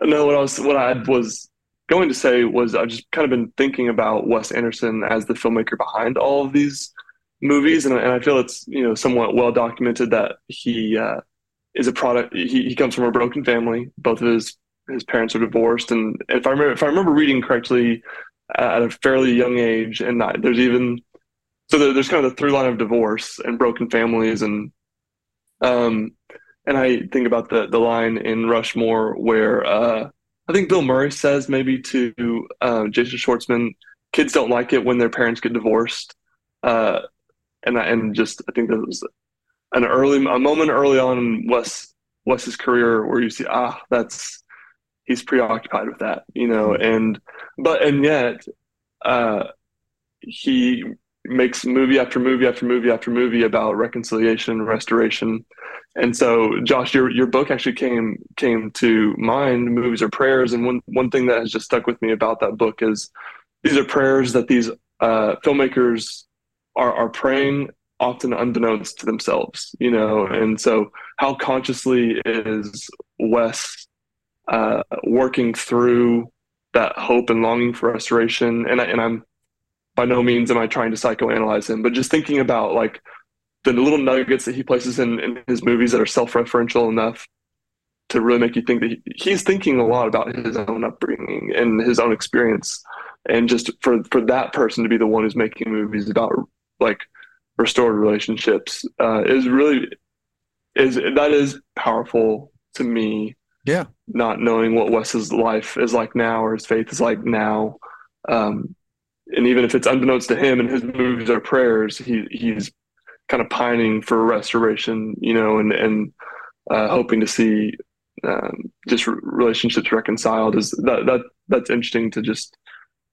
Speaker 11: no, what I was what I was going to say was I've just kind of been thinking about Wes Anderson as the filmmaker behind all of these movies, and, and I feel it's you know somewhat well documented that he uh, is a product. He, he comes from a broken family. Both of his his parents are divorced, and if I remember if I remember reading correctly, at a fairly young age, and not, there's even so there, there's kind of the through line of divorce and broken families, and um, and I think about the the line in Rushmore where uh, I think Bill Murray says maybe to uh, Jason Schwartzman, kids don't like it when their parents get divorced, uh, and I, and just I think that was an early a moment early on in Wes Wes's career where you see ah that's he's preoccupied with that you know and but and yet uh, he makes movie after movie after movie after movie about reconciliation restoration. And so josh your your book actually came came to mind movies are prayers. And one one thing that has just stuck with me about that book is these are prayers that these uh, filmmakers are are praying often unbeknownst to themselves you know and so how consciously is wes uh, working through that hope and longing for restoration and, I, and i'm by no means am I trying to psychoanalyze him, but just thinking about like the little nuggets that he places in, in his movies that are self-referential enough to really make you think that he, he's thinking a lot about his own upbringing and his own experience. And just for, for that person to be the one who's making movies about like restored relationships uh, is really is that is powerful to me.
Speaker 1: Yeah.
Speaker 11: Not knowing what Wes's life is like now or his faith is like now. Um, and even if it's unbeknownst to him and his moves are prayers, he he's kind of pining for restoration, you know, and and uh, hoping to see um, just relationships reconciled. Is that that that's interesting to just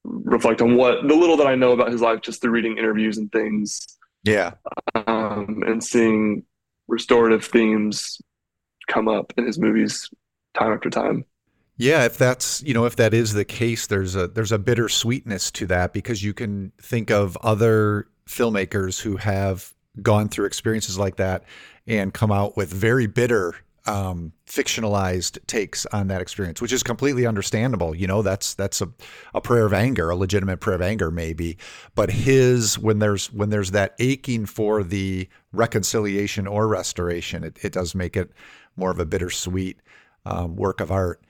Speaker 11: reflect on what the little that I know about his life just through reading interviews and things.
Speaker 1: Yeah,
Speaker 11: um, and seeing restorative themes come up in his movies time after time.
Speaker 1: Yeah, if that's you know if that is the case, there's a there's a bittersweetness to that because you can think of other filmmakers who have gone through experiences like that and come out with very bitter um, fictionalized takes on that experience, which is completely understandable. You know, that's that's a, a prayer of anger, a legitimate prayer of anger, maybe. But his when there's when there's that aching for the reconciliation or restoration, it, it does make it more of a bittersweet um, work of art.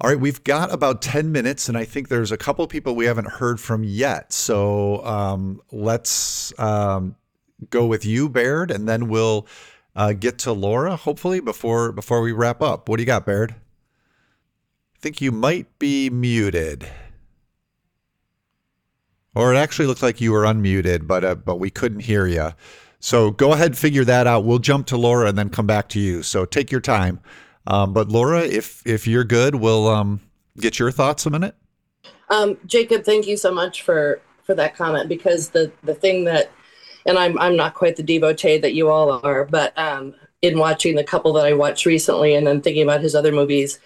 Speaker 1: All right, we've got about 10 minutes, and I think there's a couple people we haven't heard from yet. So um, let's um, go with you, Baird, and then we'll uh, get to Laura, hopefully, before before we wrap up. What do you got, Baird? I think you might be muted. Or it actually looks like you were unmuted, but uh, but we couldn't hear you. So go ahead, figure that out. We'll jump to Laura and then come back to you. So take your time. Um, but Laura, if if you're good, we'll um, get your thoughts a minute.
Speaker 12: Um, Jacob, thank you so much for for that comment because the the thing that and I'm I'm not quite the devotee that you all are, but um, in watching the couple that I watched recently and then thinking about his other movies,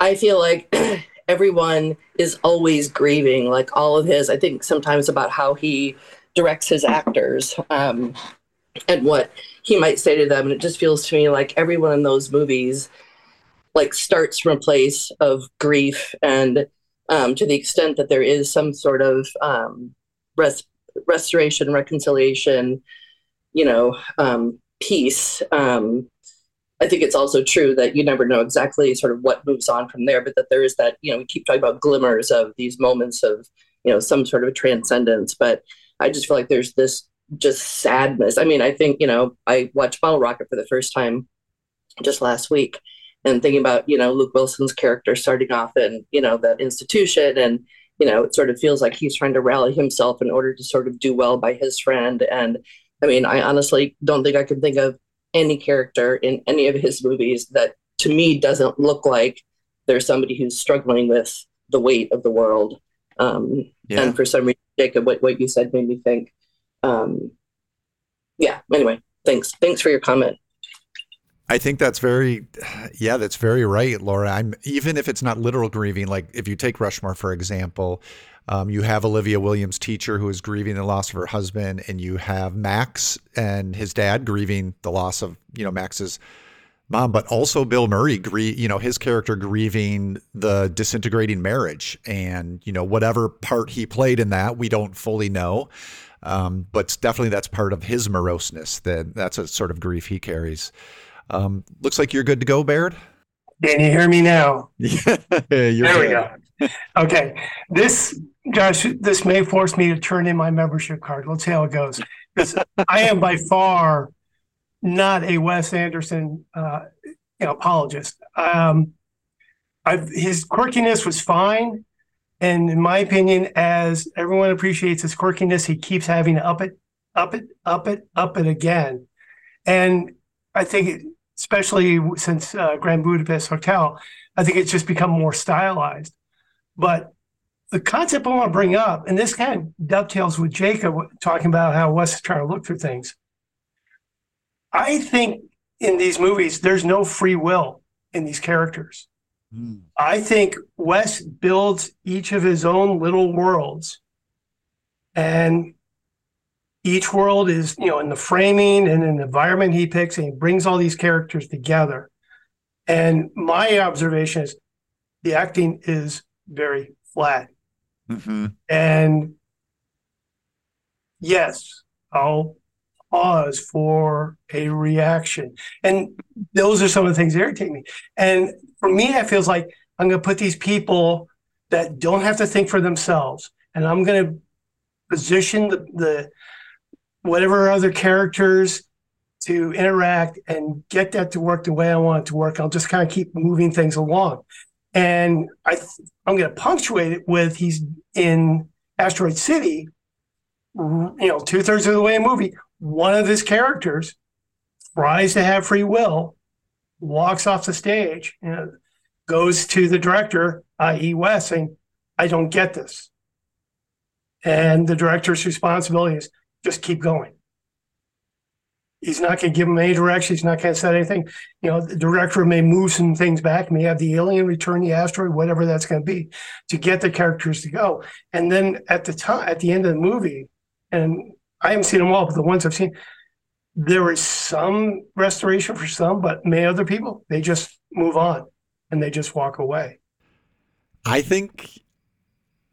Speaker 12: I feel like everyone is always grieving, like all of his. I think sometimes about how he directs his actors um, and what he might say to them, and it just feels to me like everyone in those movies like starts from a place of grief and um, to the extent that there is some sort of um, res- restoration, reconciliation, you know, um, peace. Um, I think it's also true that you never know exactly sort of what moves on from there, but that there is that, you know, we keep talking about glimmers of these moments of, you know, some sort of transcendence. But I just feel like there's this just sadness. I mean, I think, you know, I watched Bottle Rocket for the first time just last week and thinking about, you know, Luke Wilson's character starting off in, you know, that institution and you know, it sort of feels like he's trying to rally himself in order to sort of do well by his friend. And I mean, I honestly don't think I can think of any character in any of his movies that to me doesn't look like there's somebody who's struggling with the weight of the world. Um, yeah. And for some reason, Jacob, what, what you said made me think. Um, yeah, anyway, thanks. Thanks for your comment.
Speaker 1: I think that's very, yeah, that's very right, Laura. I'm even if it's not literal grieving, like if you take Rushmore for example, um, you have Olivia Williams' teacher who is grieving the loss of her husband, and you have Max and his dad grieving the loss of you know Max's mom, but also Bill Murray, grie- you know, his character grieving the disintegrating marriage, and you know whatever part he played in that, we don't fully know. Um, but definitely that's part of his moroseness. That that's a sort of grief he carries. Um, looks like you're good to go, Baird.
Speaker 13: Can you hear me now?
Speaker 1: yeah, there
Speaker 13: good. we go. Okay, this Josh, this may force me to turn in my membership card. Let's see how it goes. Because I am by far not a Wes Anderson, uh, you know, apologist. Um, I've, his quirkiness was fine, and in my opinion, as everyone appreciates his quirkiness, he keeps having to up it, up it, up it, up it again. And I think especially since uh, Grand Budapest Hotel, I think it's just become more stylized. But the concept I want to bring up, and this kind of dovetails with Jacob talking about how Wes is trying to look for things. I think in these movies, there's no free will in these characters. Mm. I think Wes builds each of his own little worlds. And each world is you know in the framing and in the environment he picks and he brings all these characters together. And my observation is the acting is very flat. Mm-hmm. and yes i'll pause for a reaction. And those are some of the things that irritate me. And for me it feels like i'm going to put these people that don't have to think for themselves and i'm going to position the, the whatever other characters to interact and get that to work the way I want it to work. I'll just kind of keep moving things along. And I, I'm going to punctuate it with he's in Asteroid City, you know, two thirds of the way in the movie. One of his characters tries to have free will, walks off the stage, know, goes to the director, i.e., Wes, saying, I don't get this. And the director's responsibility is just keep going. He's not going to give him any direction. He's not going to set anything. You know, the director may move some things back, may have the alien return the asteroid, whatever that's going to be, to get the characters to go. And then at the time, at the end of the movie, and I haven't seen them all, but the ones I've seen, there is some restoration for some, but many other people, they just move on and they just walk away.
Speaker 1: I think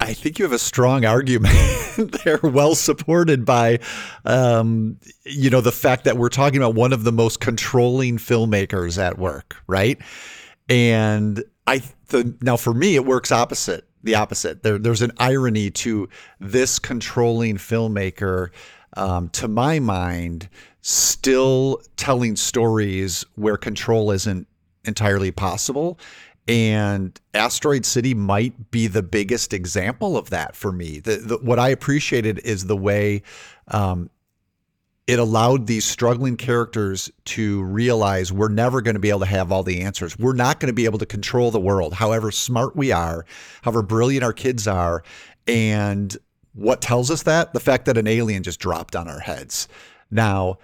Speaker 1: I think you have a strong argument. They're well supported by, um, you know, the fact that we're talking about one of the most controlling filmmakers at work, right? And I the, now for me it works opposite. The opposite. There, there's an irony to this controlling filmmaker. Um, to my mind, still telling stories where control isn't entirely possible and Asteroid City might be the biggest example of that for me. The, the, what I appreciated is the way um, it allowed these struggling characters to realize we're never going to be able to have all the answers. We're not going to be able to control the world, however smart we are, however brilliant our kids are. And what tells us that? The fact that an alien just dropped on our heads. Now,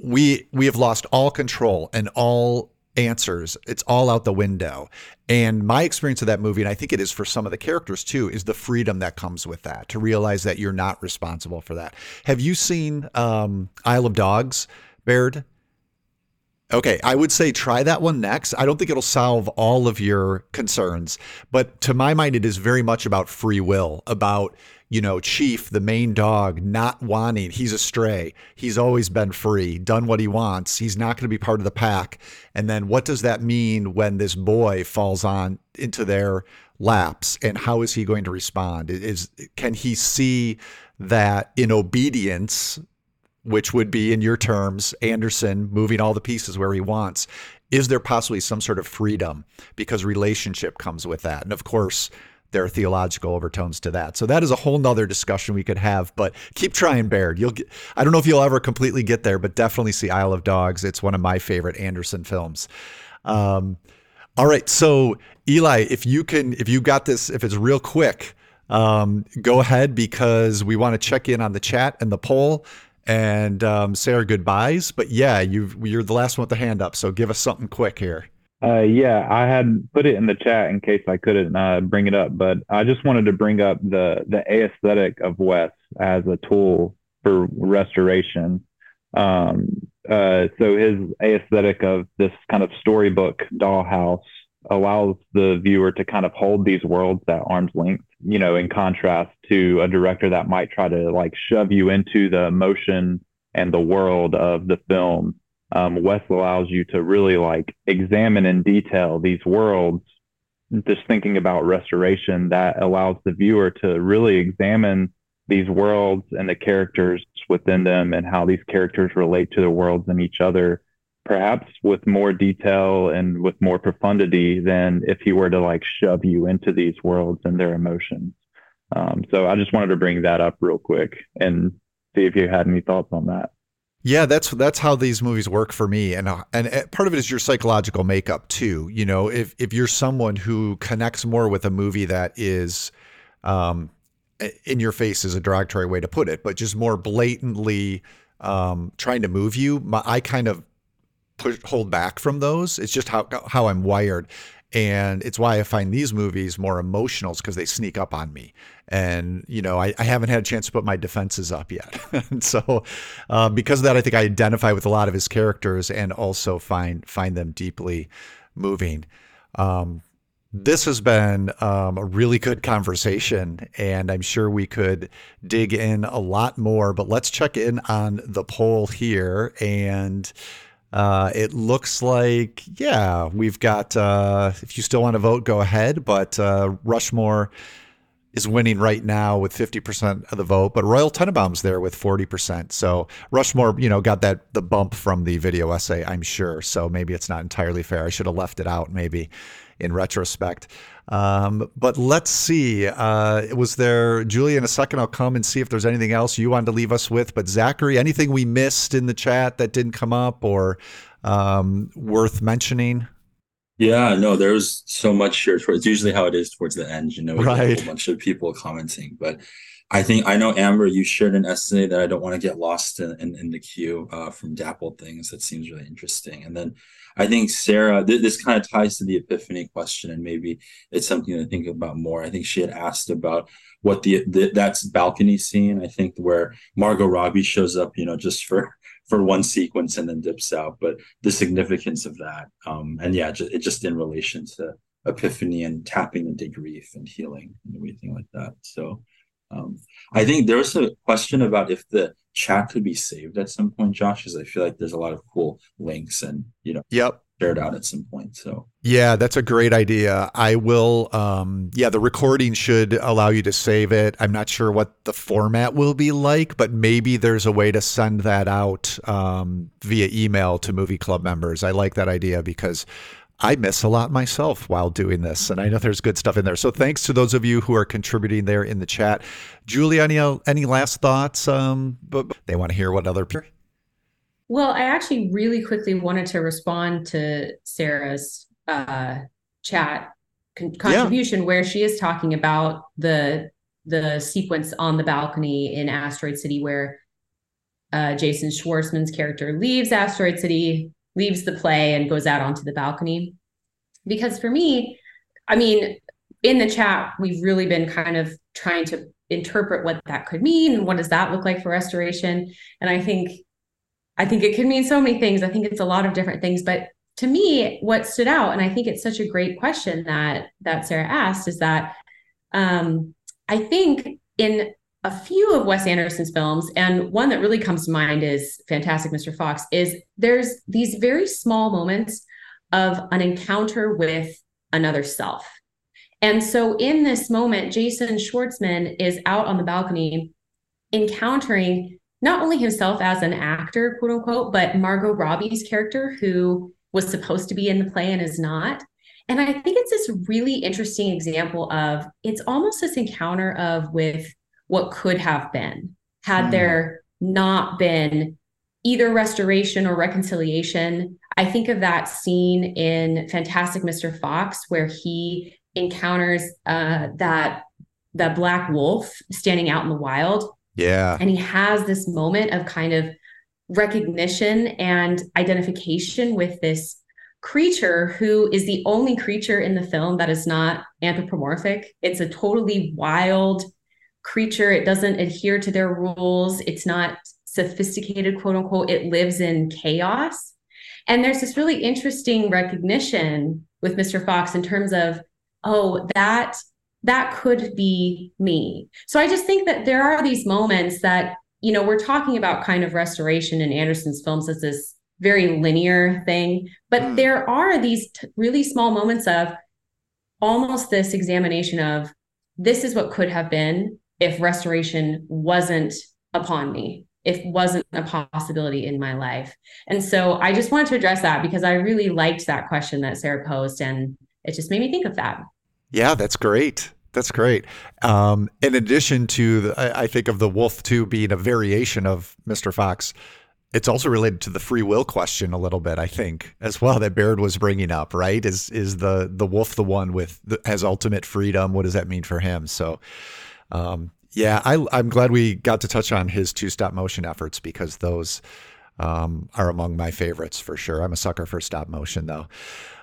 Speaker 1: we we have lost all control and all answers. It's all out the window. And my experience of that movie, and I think it is for some of the characters too, is the freedom that comes with that to realize that you're not responsible for that. Have you seen um, Isle of Dogs, Baird? Okay, I would say try that one next. I don't think it'll solve all of your concerns, but to my mind, it is very much about free will, about you know, Chief, the main dog, not wanting, he's a stray. He's always been free, done what he wants. He's not going to be part of the pack. And then what does that mean when this boy falls on into their laps and how is he going to respond? Is can he see that in obedience, which would be in your terms, Anderson moving all the pieces where he wants, is there possibly some sort of freedom because relationship comes with that? And of course, there are theological overtones to that. So that is a whole nother discussion we could have, but keep trying, Baird. You'll get, I don't know if you'll ever completely get there, but definitely see Isle of Dogs. It's one of my favorite Anderson films. Um, all right. So Eli, if you can, if you got this, if it's real quick, um, go ahead because we want to check in on the chat and the poll and um, say our goodbyes. But yeah, you you're the last one with the hand up. So give us something quick here.
Speaker 4: Uh, yeah, I had put it in the chat in case I couldn't uh, bring it up, but I just wanted to bring up the the aesthetic of Wes as a tool for restoration. Um, uh, so his aesthetic of this kind of storybook dollhouse allows the viewer to kind of hold these worlds at arm's length, you know, in contrast to a director that might try to like shove you into the emotion and the world of the film um, Wes allows you to really like examine in detail these worlds. Just thinking about restoration, that allows the viewer to really examine these worlds and the characters within them and how these characters relate to the worlds and each other, perhaps with more detail and with more profundity than if he were to like shove you into these worlds and their emotions. Um, so I just wanted to bring that up real quick and see if you had any thoughts on that.
Speaker 1: Yeah, that's that's how these movies work for me, and uh, and uh, part of it is your psychological makeup too. You know, if if you're someone who connects more with a movie that is, um, in your face is a derogatory way to put it, but just more blatantly um, trying to move you, my, I kind of push hold back from those. It's just how how I'm wired, and it's why I find these movies more emotional because they sneak up on me. And, you know, I, I, haven't had a chance to put my defenses up yet. and so uh, because of that, I think I identify with a lot of his characters and also find, find them deeply moving. Um, this has been um, a really good conversation, and I'm sure we could dig in a lot more. But let's check in on the poll here. And uh, it looks like, yeah, we've got, uh, if you still want to vote, go ahead. But uh, Rushmore is winning right now with 50% of the vote, but Royal Tenenbaum's there with 40%. So Rushmore, you know, got that the bump from the video essay, I'm sure. So maybe it's not entirely fair. I should have left it out maybe in retrospect. Um, but let's see. Uh, was there, Julie, in a second, I'll come and see if there's anything else you wanted to leave us with. But Zachary, anything we missed in the chat that didn't come up or um, worth mentioning?
Speaker 5: Yeah, no, there's so much here. It's usually how it is towards the end, you know,
Speaker 1: Right.
Speaker 5: a whole bunch of people commenting. But I think I know Amber, you shared an essay that I don't want to get lost in in, in the queue uh, from Dappled Things. That seems really interesting. And then I think Sarah, th- this kind of ties to the epiphany question, and maybe it's something to think about more. I think she had asked about what the, the that's balcony scene. I think where Margot Robbie shows up, you know, just for for one sequence and then dips out, but the significance of that, um, and yeah, it just in relation to epiphany and tapping into grief and healing and everything like that. So. Um, I think there was a question about if the chat could be saved at some point, Josh, because I feel like there's a lot of cool links and you know,
Speaker 1: Yep.
Speaker 5: shared out at some point. So
Speaker 1: Yeah, that's a great idea. I will um yeah, the recording should allow you to save it. I'm not sure what the format will be like, but maybe there's a way to send that out um via email to movie club members. I like that idea because I miss a lot myself while doing this, and I know there's good stuff in there. So thanks to those of you who are contributing there in the chat. Julie, any any last thoughts? Um, but they want to hear what other people.
Speaker 2: Well, I actually really quickly wanted to respond to Sarah's uh, chat con- contribution where she is talking about the the sequence on the balcony in Asteroid City where uh, Jason Schwartzman's character leaves Asteroid City, leaves the play, and goes out onto the balcony. Because for me, I mean, in the chat, we've really been kind of trying to interpret what that could mean and what does that look like for restoration. And I think I think it could mean so many things. I think it's a lot of different things, but to me, what stood out, and I think it's such a great question that that Sarah asked, is that um, I think in a few of Wes Anderson's films, and one that really comes to mind is Fantastic Mr. Fox, is there's these very small moments of an encounter with another self. And so in this moment, Jason Schwartzman is out on the balcony encountering not only himself as an actor, quote unquote, but Margot Robbie's character, who was supposed to be in the play and is not. And I think it's this really interesting example of it's almost this encounter of with what could have been had
Speaker 14: Hmm.
Speaker 2: there not been either restoration or reconciliation. I think of that scene in Fantastic Mr. Fox where he encounters uh, that that black wolf standing out in the wild
Speaker 1: Yeah.
Speaker 2: and he has this moment of kind of recognition and identification with this creature who is the only creature in the film that is not anthropomorphic. It's a totally wild creature. It doesn't adhere to their rules. It's not sophisticated, quote unquote. It lives in chaos. And there's this really interesting recognition with Mr. Fox in terms of, oh, that that could be me. So I just think that there are these moments that, you know, we're talking about kind of restoration in Anderson's films as this very linear thing, but hmm. there are these t- really small moments of almost this examination of this is what could have been if restoration wasn't upon me, if wasn't a possibility in my life. And so I just wanted to address that because I really liked that question that Sarah posed and it just made me think of that.
Speaker 1: Yeah, that's great. That's great. Um, in addition to, the, I, think of the wolf too being a variation of Mr. Fox. It's also related to the free will question a little bit, I think, as well. That Baird was bringing up, right? Is is the the wolf the one with the, has ultimate freedom? What does that mean for him? So, um, yeah, I, I'm glad we got to touch on his two stop motion efforts because those um, are among my favorites for sure. I'm a sucker for stop motion though.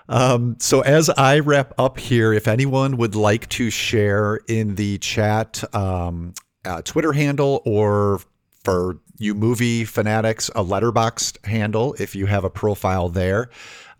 Speaker 1: Um, so as I wrap up here, if anyone would like to share in the chat um, uh, Twitter handle or for you movie fanatics, a Letterboxd handle if you have a profile there.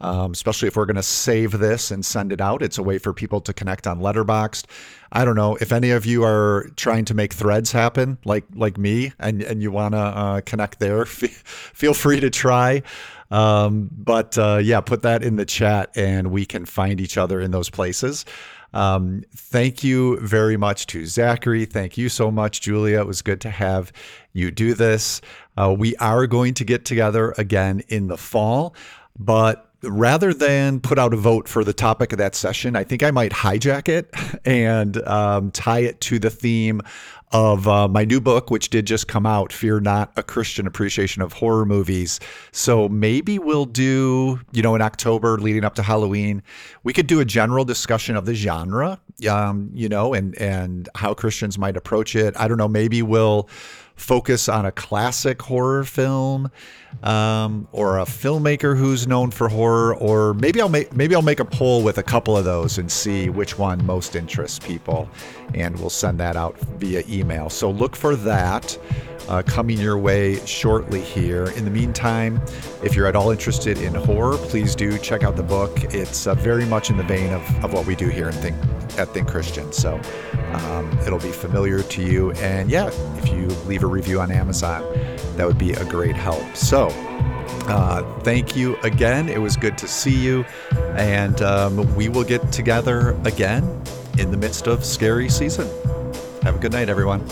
Speaker 1: Um, especially if we're going to save this and send it out, it's a way for people to connect on Letterboxd. I don't know if any of you are trying to make threads happen, like like me, and and you want to uh, connect there. Feel free to try. Um, but uh, yeah, put that in the chat, and we can find each other in those places. Um, thank you very much to Zachary. Thank you so much, Julia. It was good to have you do this. Uh, we are going to get together again in the fall, but rather than put out a vote for the topic of that session, I think I might hijack it and um, tie it to the theme of uh, my new book, which did just come out, Fear Not, a Christian Appreciation of Horror Movies. So maybe we'll do, you know, in October leading up to Halloween, we could do a general discussion of the genre, um, you know, and, and how Christians might approach it. I don't know, maybe we'll focus on a classic horror film um, or a filmmaker who's known for horror, or maybe I'll make maybe I'll make a poll with a couple of those and see which one most interests people, and we'll send that out via email. So look for that. Uh, coming your way shortly here. In the meantime, if you're at all interested in horror, please do check out the book. It's uh, very much in the vein of, of what we do here in Think, at Think Christian. So um, it'll be familiar to you. And yeah, if you leave a review on Amazon, that would be a great help. So uh, thank you again. It was good to see you. And um, we will get together again in the midst of scary season. Have a good night, everyone.